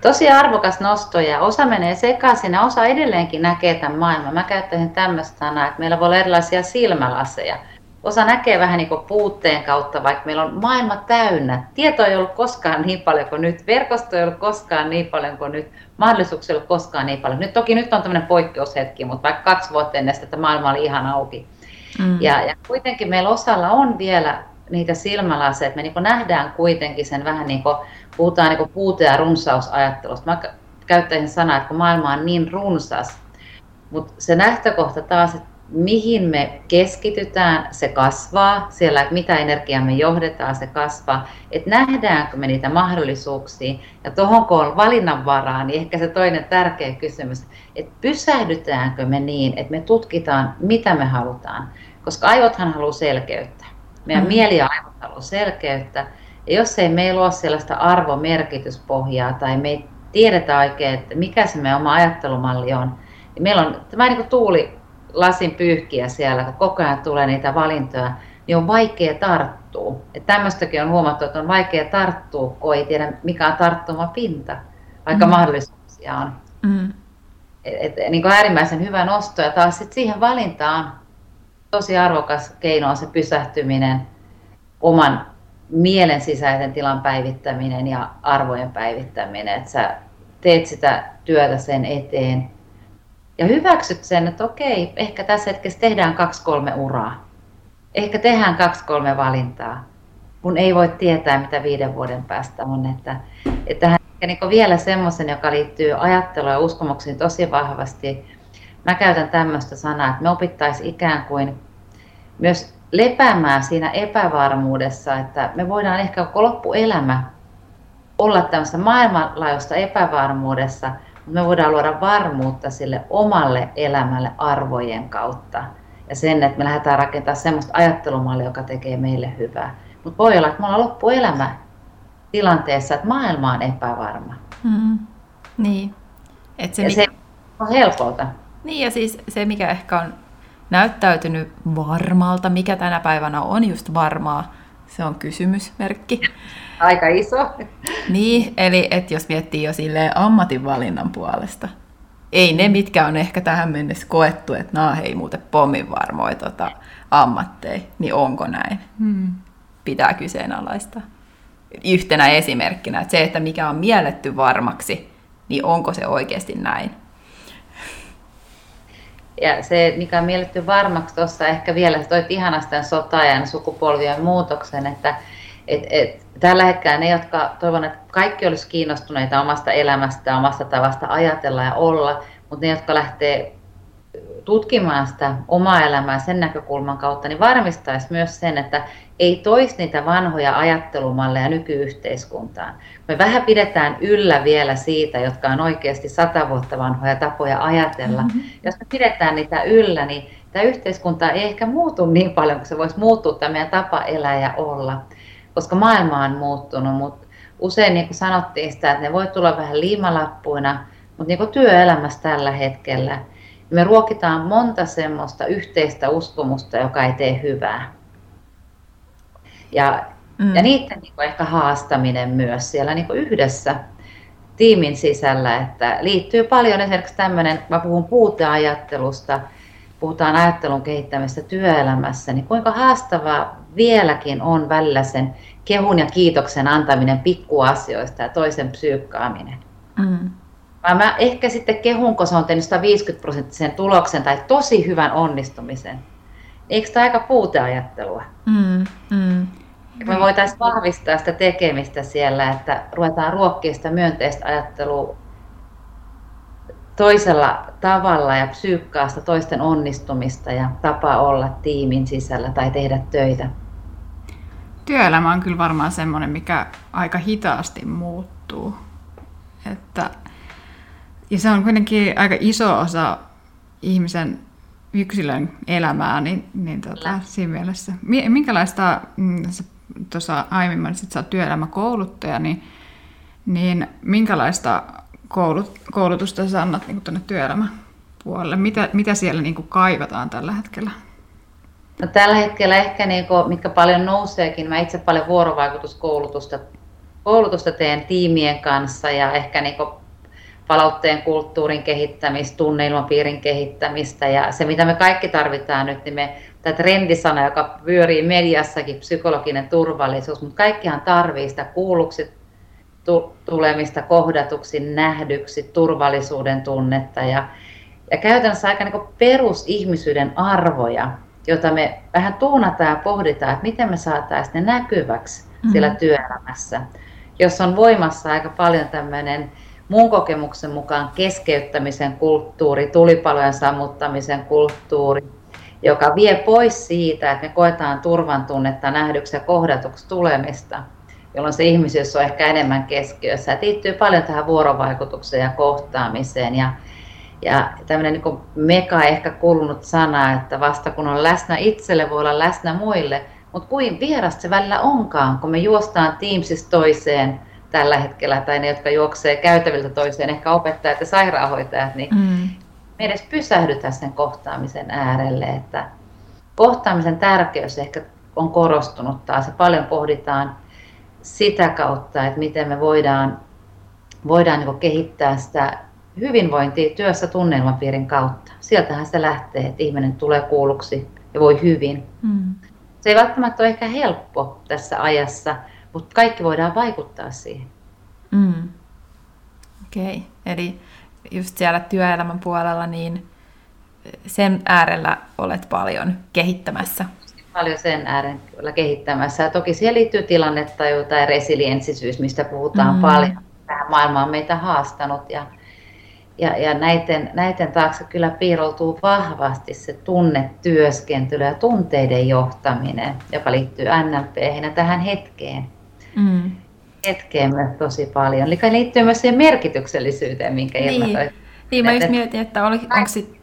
Tosi arvokas nosto ja osa menee sekaisin ja osa edelleenkin näkee tämän maailman. Mä käyttäisin tämmöistä sanaa, että meillä voi olla erilaisia silmälaseja. Osa näkee vähän niin kuin puutteen kautta, vaikka meillä on maailma täynnä. Tieto ei ollut koskaan niin paljon kuin nyt, verkosto ei ollut koskaan niin paljon kuin nyt, mahdollisuuksia ei ollut koskaan niin paljon. Nyt toki nyt on tämmöinen poikkeushetki, mutta vaikka kaksi vuotta ennen sitä, että maailma oli ihan auki. Mm. Ja, ja kuitenkin meillä osalla on vielä niitä silmälaseja, että me niin nähdään kuitenkin sen vähän niin kuin, puhutaan niin puute- ja runsausajattelusta. Mä käyttäisin sanaa, että kun maailma on niin runsas, mutta se lähtökohta taas, että mihin me keskitytään, se kasvaa. Siellä, että mitä energiaa me johdetaan, se kasvaa. Että nähdäänkö me niitä mahdollisuuksia. Ja tuohon kun on valinnanvaraa, niin ehkä se toinen tärkeä kysymys, että pysähdytäänkö me niin, että me tutkitaan, mitä me halutaan. Koska aivothan haluaa selkeyttä. Meidän mm. mieli ja aivot haluaa selkeyttä. Ja jos ei meillä ole sellaista arvomerkityspohjaa tai me ei tiedetä oikein, että mikä se meidän oma ajattelumalli on, niin meillä on tämä niin kuin tuuli lasin pyyhkiä siellä, kun koko ajan tulee niitä valintoja, niin on vaikea tarttua. Että tämmöistäkin on huomattu, että on vaikea tarttua, kun ei tiedä mikä on tarttuma pinta, vaikka mm. mahdollisuuksia on. Mm. Et, et, niin kuin äärimmäisen hyvä nosto. Ja taas sit siihen valintaan tosi arvokas keino on se pysähtyminen, oman mielen sisäisen tilan päivittäminen ja arvojen päivittäminen. Että sä teet sitä työtä sen eteen ja hyväksyt sen, että okei, ehkä tässä hetkessä tehdään kaksi-kolme uraa. Ehkä tehdään kaksi-kolme valintaa, kun ei voi tietää, mitä viiden vuoden päästä on. Että, että hän niin vielä semmoisen, joka liittyy ajatteluun ja uskomuksiin tosi vahvasti. Mä käytän tämmöistä sanaa, että me opittaisiin ikään kuin myös lepäämään siinä epävarmuudessa, että me voidaan ehkä koko loppuelämä olla tämmöistä maailmanlaajuista epävarmuudessa – me voidaan luoda varmuutta sille omalle elämälle arvojen kautta. Ja sen, että me lähdetään rakentamaan semmoista ajattelumallia, joka tekee meille hyvää. Mutta voi olla, että me ollaan loppuelämä tilanteessa, että maailma on epävarma. Mm, niin. Et se, ja mikä... se on helpolta. Niin ja siis se, mikä ehkä on näyttäytynyt varmalta, mikä tänä päivänä on just varmaa, se on kysymysmerkki. Aika iso. Niin, eli että jos miettii jo silleen ammatinvalinnan puolesta, ei ne, mitkä on ehkä tähän mennessä koettu, että nämä hei muuten pommin varmoja tota, ammatteja, niin onko näin? Hmm. Pitää kyseenalaista. Yhtenä esimerkkinä, että se, että mikä on mielletty varmaksi, niin onko se oikeasti näin? Ja se, mikä on mielletty varmaksi tuossa ehkä vielä, toi ihanasti tämän sota-ajan sukupolvien muutoksen, että et, et, tällä hetkellä ne, jotka toivon, että kaikki olisi kiinnostuneita omasta elämästä, omasta tavasta ajatella ja olla, mutta ne, jotka lähtee tutkimaan sitä omaa elämää sen näkökulman kautta, niin varmistaisi myös sen, että ei toisi niitä vanhoja ajattelumalleja nykyyhteiskuntaan. Me vähän pidetään yllä vielä siitä, jotka on oikeasti sata vuotta vanhoja tapoja ajatella. Mm-hmm. Jos me pidetään niitä yllä, niin tämä yhteiskunta ei ehkä muutu niin paljon kuin se voisi muuttua tämä meidän tapa elää ja olla koska maailma on muuttunut, mutta usein niin kuin sanottiin sitä, että ne voi tulla vähän liimalappuina, mutta niin kuin työelämässä tällä hetkellä me ruokitaan monta semmoista yhteistä uskomusta, joka ei tee hyvää. Ja, mm. ja niiden niin ehkä haastaminen myös siellä niin kuin yhdessä tiimin sisällä, että liittyy paljon esimerkiksi tämmöinen, mä puhun puuteajattelusta, puhutaan ajattelun kehittämistä työelämässä, niin kuinka haastavaa vieläkin on välillä sen kehun ja kiitoksen antaminen pikkuasioista ja toisen psyykkaaminen. Mm. Mä ehkä sitten kehun, kun se on tehnyt 150 prosenttisen tuloksen tai tosi hyvän onnistumisen. Eikö tämä aika puuteajattelua? Mm, mm. Me voitaisiin vahvistaa sitä tekemistä siellä, että ruvetaan ruokkimaan sitä myönteistä ajattelua toisella tavalla ja psyykkaa sitä toisten onnistumista ja tapa olla tiimin sisällä tai tehdä töitä. Työelämä on kyllä varmaan semmoinen, mikä aika hitaasti muuttuu. Että, ja se on kuitenkin aika iso osa ihmisen yksilön elämää, niin, niin tota, siinä mielessä. Minkälaista, mm, tuossa aiemmin mainitsit, että sä oot työelämäkouluttaja, niin, niin minkälaista koulut, koulutusta sä annat niin tuonne työelämäpuolelle? Mitä, mitä siellä niin kuin kaivataan tällä hetkellä? No, tällä hetkellä ehkä, niin kuin, mitkä paljon nouseekin, mä itse paljon vuorovaikutuskoulutusta koulutusta teen tiimien kanssa ja ehkä niin kuin palautteen kulttuurin kehittämistä, tunneilmapiirin kehittämistä ja se mitä me kaikki tarvitaan nyt, niin me tämä trendisana, joka pyörii mediassakin, psykologinen turvallisuus, mutta kaikkihan tarvii sitä kuulluksi tulemista, kohdatuksi, nähdyksi, turvallisuuden tunnetta ja, ja käytännössä aika niin perusihmisyyden arvoja, joita me vähän tuunataan ja pohditaan, että miten me saataisiin ne näkyväksi mm-hmm. siellä työelämässä, jos on voimassa aika paljon tämmöinen mun kokemuksen mukaan keskeyttämisen kulttuuri, tulipalojen sammuttamisen kulttuuri, joka vie pois siitä, että me koetaan turvan tunnetta nähdyksi ja kohdatuksi tulemista, jolloin se ihmisyys on ehkä enemmän keskiössä. Ja liittyy paljon tähän vuorovaikutukseen ja kohtaamiseen. Ja, ja tämmöinen niin meka ehkä kulunut sana, että vasta kun on läsnä itselle, voi olla läsnä muille. Mutta kuin vierasta se välillä onkaan, kun me juostaan Teamsista toiseen tällä hetkellä, tai ne, jotka juoksee käytäviltä toiseen, ehkä opettajat ja sairaanhoitajat, niin mm me edes pysähdytä sen kohtaamisen äärelle, että kohtaamisen tärkeys ehkä on korostunut taas ja paljon pohditaan sitä kautta, että miten me voidaan, voidaan niin kehittää sitä hyvinvointia työssä tunnelmapiirin kautta. Sieltähän se lähtee, että ihminen tulee kuulluksi ja voi hyvin. Mm. Se ei välttämättä ole ehkä helppo tässä ajassa, mutta kaikki voidaan vaikuttaa siihen. Mm. Okei, okay. eli just siellä työelämän puolella, niin sen äärellä olet paljon kehittämässä. Paljon sen äärellä kehittämässä. Ja toki siihen liittyy tilannetaju tai resilienssisyys, mistä puhutaan mm. paljon. Tähän maailma on meitä haastanut ja, ja, ja näiden, näiden taakse kyllä piiroutuu vahvasti se tunnetyöskentely ja tunteiden johtaminen, joka liittyy NLP ja tähän hetkeen. Mm hetkeen myös tosi paljon. Eli liittyy myös siihen merkityksellisyyteen, minkä Irma niin. toi. Niin, mä just mietin, että oli, onko sit,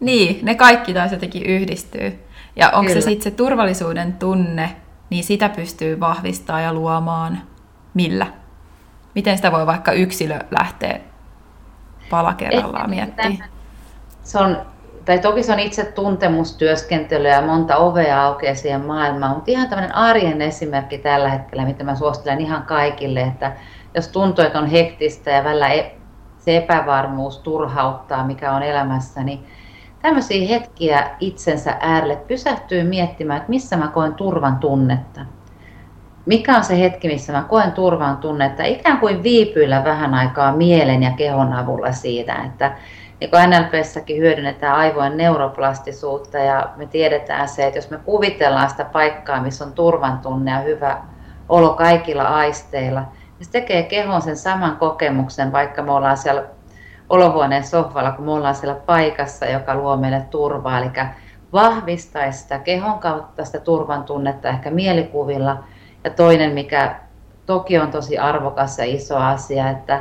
niin, ne kaikki taas jotenkin yhdistyy. Ja onko se sitten se turvallisuuden tunne, niin sitä pystyy vahvistamaan ja luomaan millä? Miten sitä voi vaikka yksilö lähteä pala kerrallaan miettimään? Se on tai toki se on itse tuntemustyöskentelyä ja monta ovea aukeaa siihen maailmaan, mutta ihan tämmöinen arjen esimerkki tällä hetkellä, mitä mä suosittelen ihan kaikille, että jos tuntuu, että on hektistä ja välillä e- se epävarmuus turhauttaa, mikä on elämässä, niin tämmöisiä hetkiä itsensä äärelle pysähtyy miettimään, että missä mä koen turvan tunnetta. Mikä on se hetki, missä mä koen turvan tunnetta, ikään kuin viipyillä vähän aikaa mielen ja kehon avulla siitä, että niin kuin NLPssäkin hyödynnetään aivojen neuroplastisuutta ja me tiedetään se, että jos me kuvitellaan sitä paikkaa, missä on turvan tunne ja hyvä olo kaikilla aisteilla, niin se tekee kehon sen saman kokemuksen, vaikka me ollaan siellä olohuoneen sohvalla, kun me ollaan siellä paikassa, joka luo meille turvaa. Eli vahvistaisi sitä kehon kautta sitä turvan tunnetta ehkä mielikuvilla. Ja toinen, mikä toki on tosi arvokas ja iso asia, että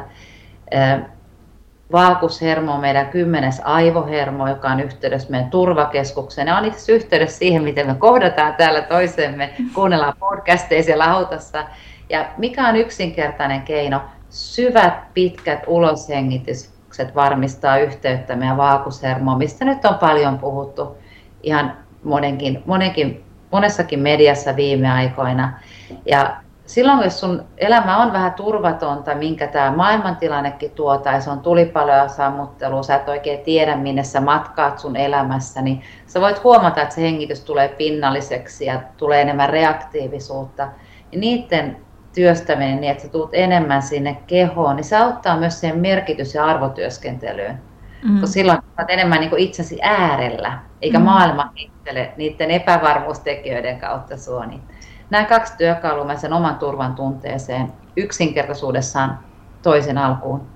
Vaakushermo on meidän kymmenes aivohermo, joka on yhteydessä meidän turvakeskukseen. Ja on itse yhteydessä siihen, miten me kohdataan täällä toisemme, kuunnellaan podcasteja siellä autossa. Ja mikä on yksinkertainen keino? Syvät, pitkät uloshengitykset varmistaa yhteyttä meidän vaakushermoon, mistä nyt on paljon puhuttu ihan monenkin, monenkin, monessakin mediassa viime aikoina. Ja silloin, jos sun elämä on vähän turvatonta, minkä tämä maailmantilannekin tuo, tai se on tulipaloja sammuttelu, sä et oikein tiedä, minne sä matkaat sun elämässä, niin sä voit huomata, että se hengitys tulee pinnalliseksi ja tulee enemmän reaktiivisuutta. Ja niiden työstäminen niin, että sä tuut enemmän sinne kehoon, niin se auttaa myös siihen merkitys- ja arvotyöskentelyyn. Mm. Koska silloin olet enemmän niin itsesi äärellä, eikä mm. maailma itselle niiden epävarmuustekijöiden kautta sua. Niin nämä kaksi työkalua mä sen oman turvan tunteeseen yksinkertaisuudessaan toisen alkuun.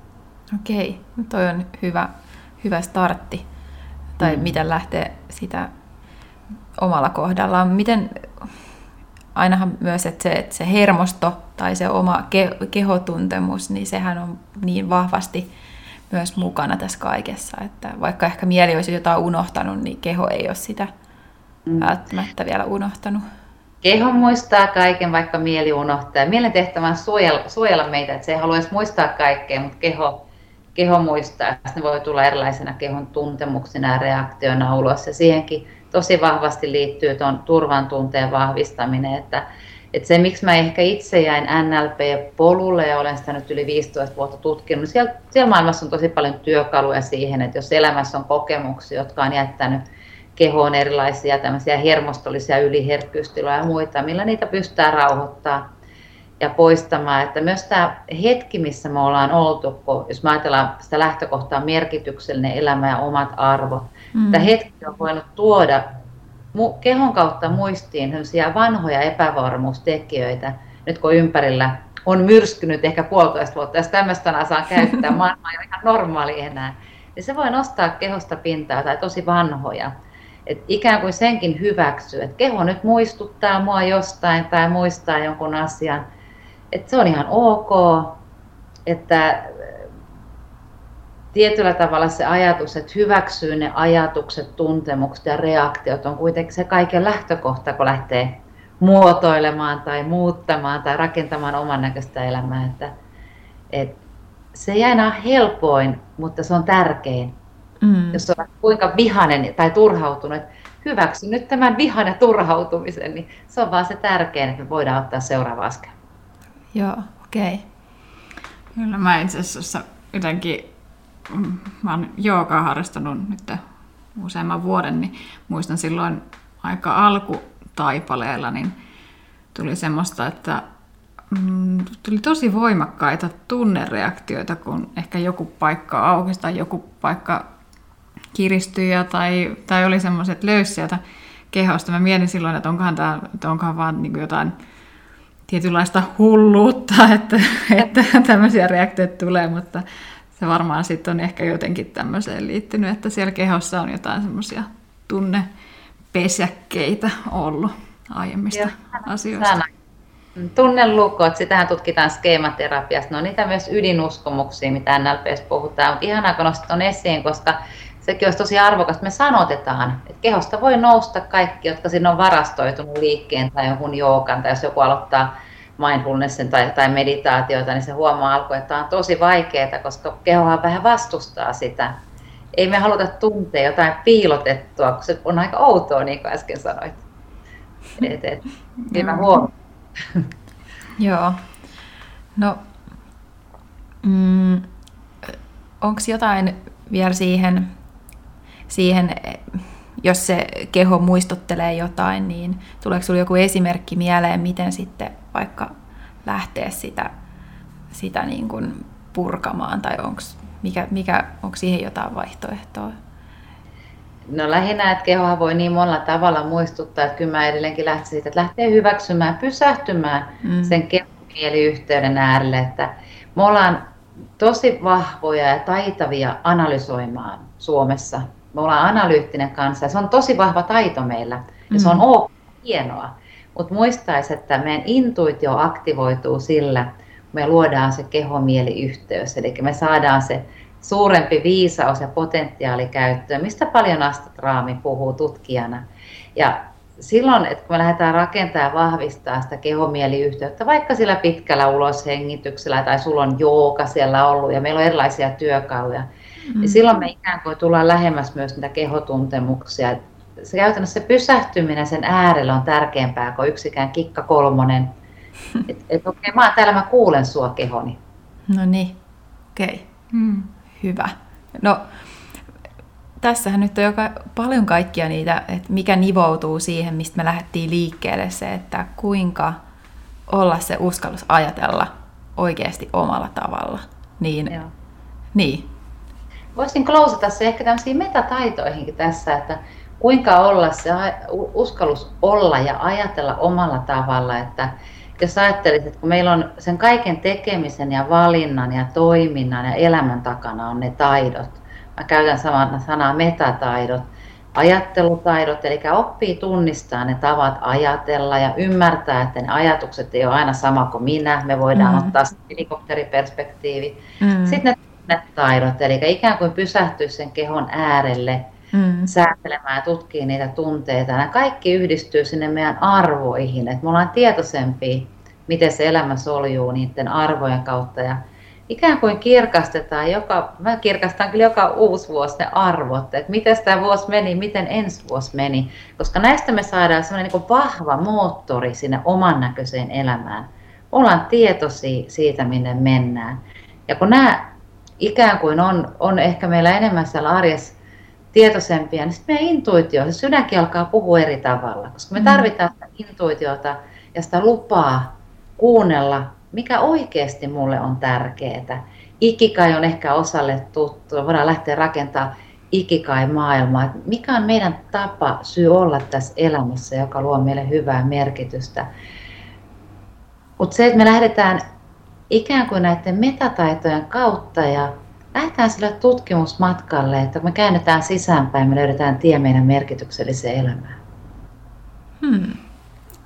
Okei, no toi on hyvä, hyvä startti. Tai mm. miten lähtee sitä omalla kohdallaan. Miten, ainahan myös, että se, että se hermosto tai se oma ke- kehotuntemus, niin sehän on niin vahvasti myös mukana tässä kaikessa, että vaikka ehkä mieli olisi jotain unohtanut, niin keho ei ole sitä mm. välttämättä vielä unohtanut. Keho muistaa kaiken, vaikka mieli unohtaa. Mielen tehtävä on suojella, suojella meitä, että se ei haluaisi muistaa kaikkea, mutta keho, keho muistaa. Ne voi tulla erilaisena kehon tuntemuksina ja reaktioina ulos. Ja siihenkin tosi vahvasti liittyy tuon turvan tunteen vahvistaminen, että, että se, miksi mä ehkä itse jäin NLP-polulle ja olen sitä nyt yli 15 vuotta tutkinut, niin siellä, siellä maailmassa on tosi paljon työkaluja siihen, että jos elämässä on kokemuksia, jotka on jättänyt kehoon erilaisia tämmöisiä hermostollisia yliherkkyystiloja ja muita, millä niitä pystytään rauhoittaa ja poistamaan. Että myös tämä hetki, missä me ollaan oltu, kun jos me ajatellaan sitä lähtökohtaa merkityksellinen elämä ja omat arvot, mm. tämä hetki on voinut tuoda kehon kautta muistiin vanhoja epävarmuustekijöitä, nyt kun ympärillä on myrskynyt ehkä puolitoista vuotta, jos tämmöistä sanaa saa käyttää, [LAUGHS] maailma ei ole ihan normaali enää, niin se voi nostaa kehosta pintaa tai tosi vanhoja. Et ikään kuin senkin hyväksyy, että keho nyt muistuttaa mua jostain tai muistaa jonkun asian, että se on ihan ok, että tietyllä tavalla se ajatus, että hyväksyy ne ajatukset, tuntemukset ja reaktiot on kuitenkin se kaiken lähtökohta, kun lähtee muotoilemaan tai muuttamaan tai rakentamaan oman näköistä elämää. Että, että se ei aina ole helpoin, mutta se on tärkein. Mm. Jos on kuinka vihanen tai turhautunut, että hyväksy nyt tämän vihan ja turhautumisen, niin se on vaan se tärkein, että me voidaan ottaa seuraava askel. Joo, okei. Okay. Kyllä mä itse asiassa jotenkin mä oon joogaa harrastanut nyt useamman vuoden, niin muistan silloin aika alkutaipaleella, niin tuli semmoista, että mm, tuli tosi voimakkaita tunnereaktioita, kun ehkä joku paikka aukesi tai joku paikka kiristyi tai, tai oli semmoiset löyssiä kehosta. Mä mietin silloin, että onkohan, tämä, että onkohan vaan niin jotain tietynlaista hulluutta, [LAUGHS] että, että tämmöisiä reaktioita tulee, mutta se varmaan sitten on ehkä jotenkin tämmöiseen liittynyt, että siellä kehossa on jotain semmoisia tunnepesäkkeitä ollut aiemmista Joo, asioista. Sana. Tunnelukot, sitähän tutkitaan skeematerapiasta. No niitä myös ydinuskomuksia, mitä NLPssä puhutaan. Mutta ihanaa, kun nostat esiin, koska sekin olisi tosi arvokasta. Me sanotetaan, että kehosta voi nousta kaikki, jotka sinne on varastoitunut liikkeen tai jonkun joogan, tai jos joku aloittaa mindfulnessin tai, tai meditaatioita, niin se huomaa alkoi, että tämä on tosi vaikeaa, koska kehohan vähän vastustaa sitä. Ei me haluta tuntea jotain piilotettua, kun se on aika outoa, niin kuin äsken sanoit. Et, et, niin mä huomaan. [LAUGHS] Joo. No, mm, onko jotain vielä siihen, siihen jos se keho muistuttelee jotain, niin tuleeko sinulle joku esimerkki mieleen, miten sitten vaikka lähteä sitä, sitä niin kuin purkamaan, tai onks, mikä, mikä, onko siihen jotain vaihtoehtoa? No lähinnä, että kehohan voi niin monella tavalla muistuttaa, että kyllä mä edelleenkin lähtisin siitä, että lähtee hyväksymään, pysähtymään mm. sen kehokieliyhteyden äärelle, että me ollaan tosi vahvoja ja taitavia analysoimaan Suomessa me ollaan analyyttinen kanssa se on tosi vahva taito meillä ja se on mm. ok, hienoa. Mutta muistaisi, että meidän intuitio aktivoituu sillä, kun me luodaan se kehomieliyhteys, eli me saadaan se suurempi viisaus ja potentiaali käyttöön, mistä paljon Astat Raami puhuu tutkijana. Ja silloin, että kun me lähdetään rakentamaan ja vahvistaa sitä kehomieliyhteyttä, vaikka sillä pitkällä uloshengityksellä tai sulla on jooga siellä ollut ja meillä on erilaisia työkaluja, Mm. Ja silloin me ikään kuin tullaan lähemmäs myös niitä kehotuntemuksia. Se käytännössä se pysähtyminen sen äärellä on tärkeämpää kuin yksikään kikka kolmonen, [LAUGHS] Että et, okei, okay, mä, täällä mä kuulen sua kehoni. No niin, okei. Okay. Hmm. Hyvä. No, tässähän nyt on joka, paljon kaikkia niitä, että mikä nivoutuu siihen, mistä me lähdettiin liikkeelle, se, että kuinka olla se uskallus ajatella oikeasti omalla tavalla. Niin, Joo. niin. Voisin klousata se ehkä tämmöisiin metataitoihinkin tässä, että kuinka olla se uskallus olla ja ajatella omalla tavalla, että jos ajattelisit, että kun meillä on sen kaiken tekemisen ja valinnan ja toiminnan ja elämän takana on ne taidot, mä käytän samaa sanaa metataidot, ajattelutaidot, eli oppii tunnistaa ne tavat ajatella ja ymmärtää, että ne ajatukset ei ole aina sama kuin minä. Me voidaan mm. ottaa helikopteriperspektiivi. Mm. Sitten ne taidot, eli ikään kuin pysähtyä sen kehon äärelle, mm. säätelemään ja tutkii niitä tunteita. Nämä kaikki yhdistyy sinne meidän arvoihin, että me ollaan tietoisempia, miten se elämä soljuu niiden arvojen kautta. Ja ikään kuin kirkastetaan, joka, mä kirkastan kyllä joka uusi vuosi ne arvot, että miten tämä vuosi meni, miten ensi vuosi meni, koska näistä me saadaan sellainen niin vahva moottori sinne oman näköiseen elämään. Ollaan tietoisia siitä, minne mennään. Ja kun nämä ikään kuin on, on ehkä meillä enemmän siellä arjessa tietoisempia, niin sitten meidän intuitio, se sydänkin alkaa puhua eri tavalla, koska me mm. tarvitaan sitä intuitiota ja sitä lupaa kuunnella mikä oikeasti mulle on tärkeää. Ikikai on ehkä osalle tuttu, voidaan lähteä rakentamaan ikikai-maailmaa. Mikä on meidän tapa, syy olla tässä elämässä, joka luo meille hyvää merkitystä. Mutta se, että me lähdetään ikään kuin näiden metataitojen kautta ja lähdetään sille tutkimusmatkalle, että me käännetään sisäänpäin, me löydetään tie meidän merkitykselliseen elämään. Hmm.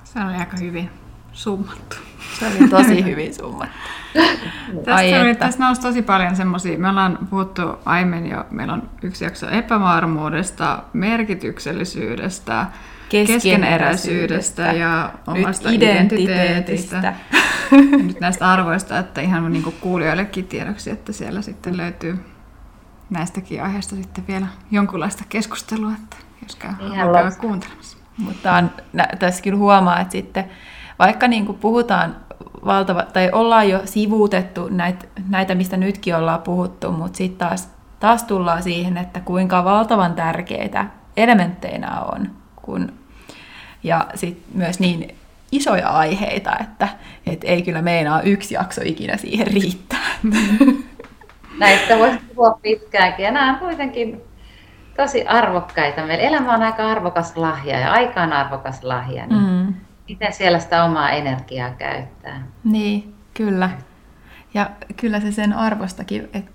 Se oli aika hyvin summattu. Se oli tosi [LAUGHS] hyvin summattu. Tästä, oli, tästä nousi tosi paljon semmoisia, me ollaan puhuttu aiemmin jo, meillä on yksi jakso epävarmuudesta, merkityksellisyydestä, keskeneräisyydestä ja omasta identiteetistä. identiteetistä. [LAUGHS] Nyt näistä arvoista, että ihan niin kuin kuulijoillekin tiedoksi, että siellä sitten löytyy näistäkin aiheista sitten vielä jonkunlaista keskustelua, että jos käy, käy kuuntelemassa. Mutta on, tässä kyllä huomaa, että sitten vaikka niin kuin puhutaan valtava, tai ollaan jo sivuutettu näitä, näitä mistä nytkin ollaan puhuttu, mutta sitten taas, taas tullaan siihen, että kuinka valtavan tärkeitä elementteinä on, kun, ja sitten myös niin isoja aiheita, että et ei kyllä meinaa yksi jakso ikinä siihen riittää. [LAUGHS] Näistä voisi puhua pitkäänkin, ja nämä on kuitenkin tosi arvokkaita. Meillä elämä on aika arvokas lahja ja aika on arvokas lahja. Niin mm miten siellä sitä omaa energiaa käyttää. Niin, kyllä. Ja kyllä se sen arvostakin, että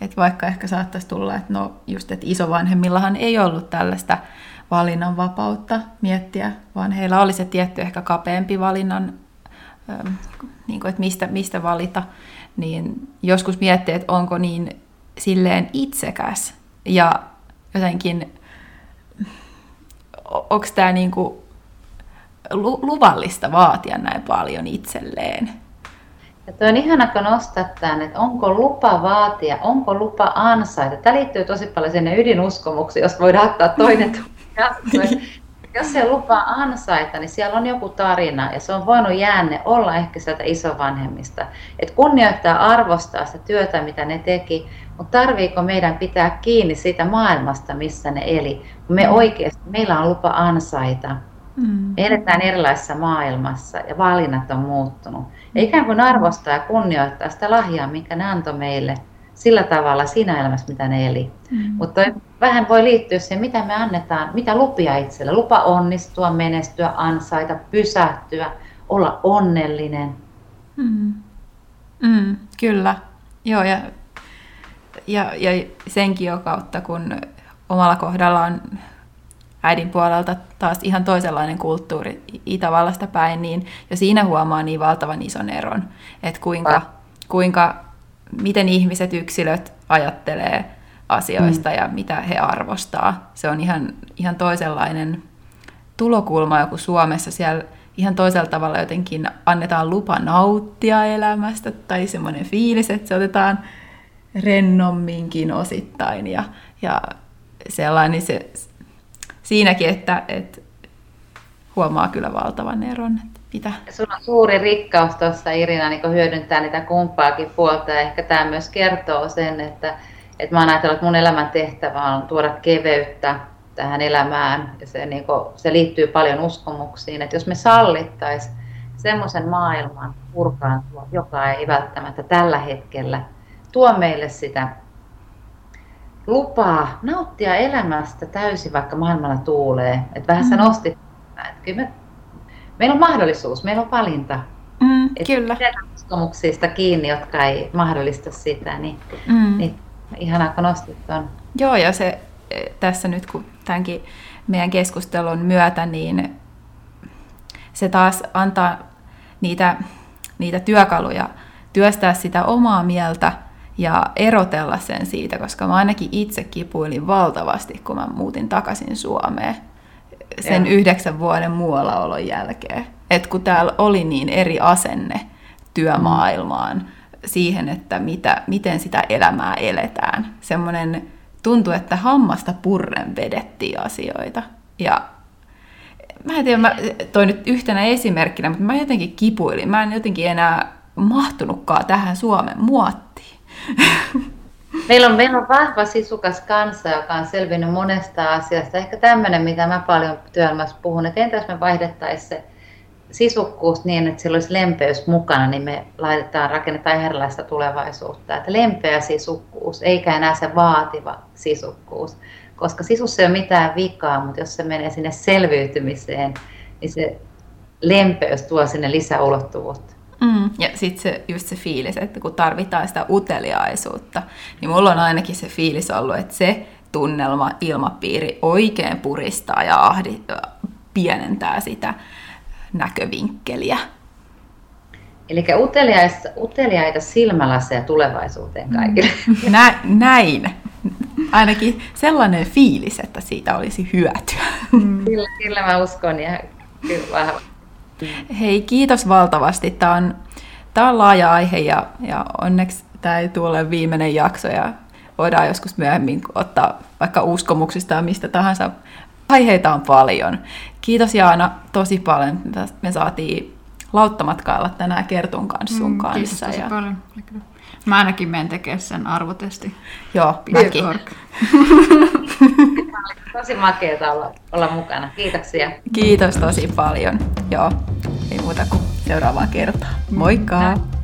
et vaikka ehkä saattaisi tulla, että no just, että isovanhemmillahan ei ollut tällaista valinnanvapautta miettiä, vaan heillä oli se tietty ehkä kapeampi valinnan, ähm, niin kuin, että mistä, mistä valita, niin joskus miettii, että onko niin silleen itsekäs ja jotenkin, onko tämä niin kuin luvallista vaatia näin paljon itselleen. Ja tuo on ihana, kun nostat tämän, että onko lupa vaatia, onko lupa ansaita. Tämä liittyy tosi paljon sinne ydinuskomuksiin, jos voidaan ottaa toinen [LAUGHS] [LAUGHS] Jos se lupa ansaita, niin siellä on joku tarina ja se on voinut jäänne olla ehkä sieltä isovanhemmista. Että kunnioittaa arvostaa sitä työtä, mitä ne teki, mutta tarviiko meidän pitää kiinni siitä maailmasta, missä ne eli. Me mm. oikeasti, meillä on lupa ansaita. Mm. Me eletään erilaisessa maailmassa ja valinnat on muuttunut. Ja ikään kuin arvostaa ja kunnioittaa sitä lahjaa, minkä ne antoi meille sillä tavalla siinä elämässä, mitä ne eli. Mm. Mutta vähän voi liittyä siihen, mitä me annetaan, mitä lupia itselle. Lupa onnistua, menestyä, ansaita, pysähtyä, olla onnellinen. Mm. Mm, kyllä. Joo, ja, ja, ja senkin jo kautta, kun omalla kohdalla on äidin puolelta taas ihan toisenlainen kulttuuri Itävallasta päin, niin jo siinä huomaa niin valtavan ison eron, että kuinka, kuinka miten ihmiset, yksilöt ajattelee asioista mm. ja mitä he arvostaa. Se on ihan, ihan toisenlainen tulokulma joku Suomessa. Siellä ihan toisella tavalla jotenkin annetaan lupa nauttia elämästä tai semmoinen fiilis, että se otetaan rennomminkin osittain ja, ja sellainen se, siinäkin, että, että huomaa kyllä valtavan eron. Mitä? Sulla on suuri rikkaus tuossa Irina niin hyödyntää niitä kumpaakin puolta ja ehkä tämä myös kertoo sen, että, että mä oon ajatellut, että mun elämän tehtävä on tuoda keveyttä tähän elämään ja se, niin kuin, se liittyy paljon uskomuksiin, että jos me sallittaisiin semmoisen maailman purkaantua, joka ei välttämättä tällä hetkellä tuo meille sitä lupaa nauttia elämästä täysin, vaikka maailmalla tuulee. Että vähän sä mm. nostit, että kyllä me, meillä on mahdollisuus, meillä on valinta. Mm, kyllä. uskomuksista kiinni, jotka ei mahdollista sitä, niin, mm. niin ihanaa kun nostit ton. Joo, ja se tässä nyt kun tämänkin meidän keskustelun myötä, niin se taas antaa niitä, niitä työkaluja työstää sitä omaa mieltä ja erotella sen siitä, koska mä ainakin itse kipuilin valtavasti, kun mä muutin takaisin Suomeen sen ja. yhdeksän vuoden muuallaolon jälkeen. Et kun täällä oli niin eri asenne työmaailmaan, siihen, että mitä, miten sitä elämää eletään. Semmoinen tuntui, että hammasta purren vedettiin asioita. Ja mä en tiedä, mä toi nyt yhtenä esimerkkinä, mutta mä jotenkin kipuilin. Mä en jotenkin enää mahtunutkaan tähän Suomen muottiin. [LAUGHS] Meillä on, meillä on vahva sisukas kansa, joka on selvinnyt monesta asiasta. Ehkä tämmöinen, mitä mä paljon työelämässä puhun, että entä jos me vaihdettaisiin se sisukkuus niin, että sillä olisi lempeys mukana, niin me laitetaan, rakennetaan erilaista tulevaisuutta. Että lempeä sisukkuus, eikä enää se vaativa sisukkuus. Koska sisussa ei ole mitään vikaa, mutta jos se menee sinne selviytymiseen, niin se lempeys tuo sinne lisäulottuvuutta. Mm. Ja sitten se, just se fiilis, että kun tarvitaan sitä uteliaisuutta, niin mulla on ainakin se fiilis ollut, että se tunnelma, ilmapiiri oikein puristaa ja ahdi, pienentää sitä näkövinkkeliä. Eli uteliaita, uteliaita silmälaseja tulevaisuuteen mm. kaikille. [LAUGHS] Nä, näin. Ainakin sellainen fiilis, että siitä olisi hyötyä. Mm. Kyllä, kyllä mä uskon ja kyllä. Hei, kiitos valtavasti. Tämä on, tämä on laaja aihe ja, ja onneksi tämä ei tule viimeinen jakso ja voidaan joskus myöhemmin ottaa vaikka uskomuksista ja mistä tahansa. Aiheita on paljon. Kiitos Jaana tosi paljon. Me saatiin lauttamatkailla tänään Kertun kanssa sun mm, kanssa. Kiitos tosi ja... paljon. Mä ainakin menen tekemään sen arvotesti. Joo, mäkin. [LAUGHS] tosi makeeta olla, olla mukana. Kiitoksia. Kiitos tosi paljon. Joo, ei muuta kuin seuraavaan kertaan. Moikka! Näin.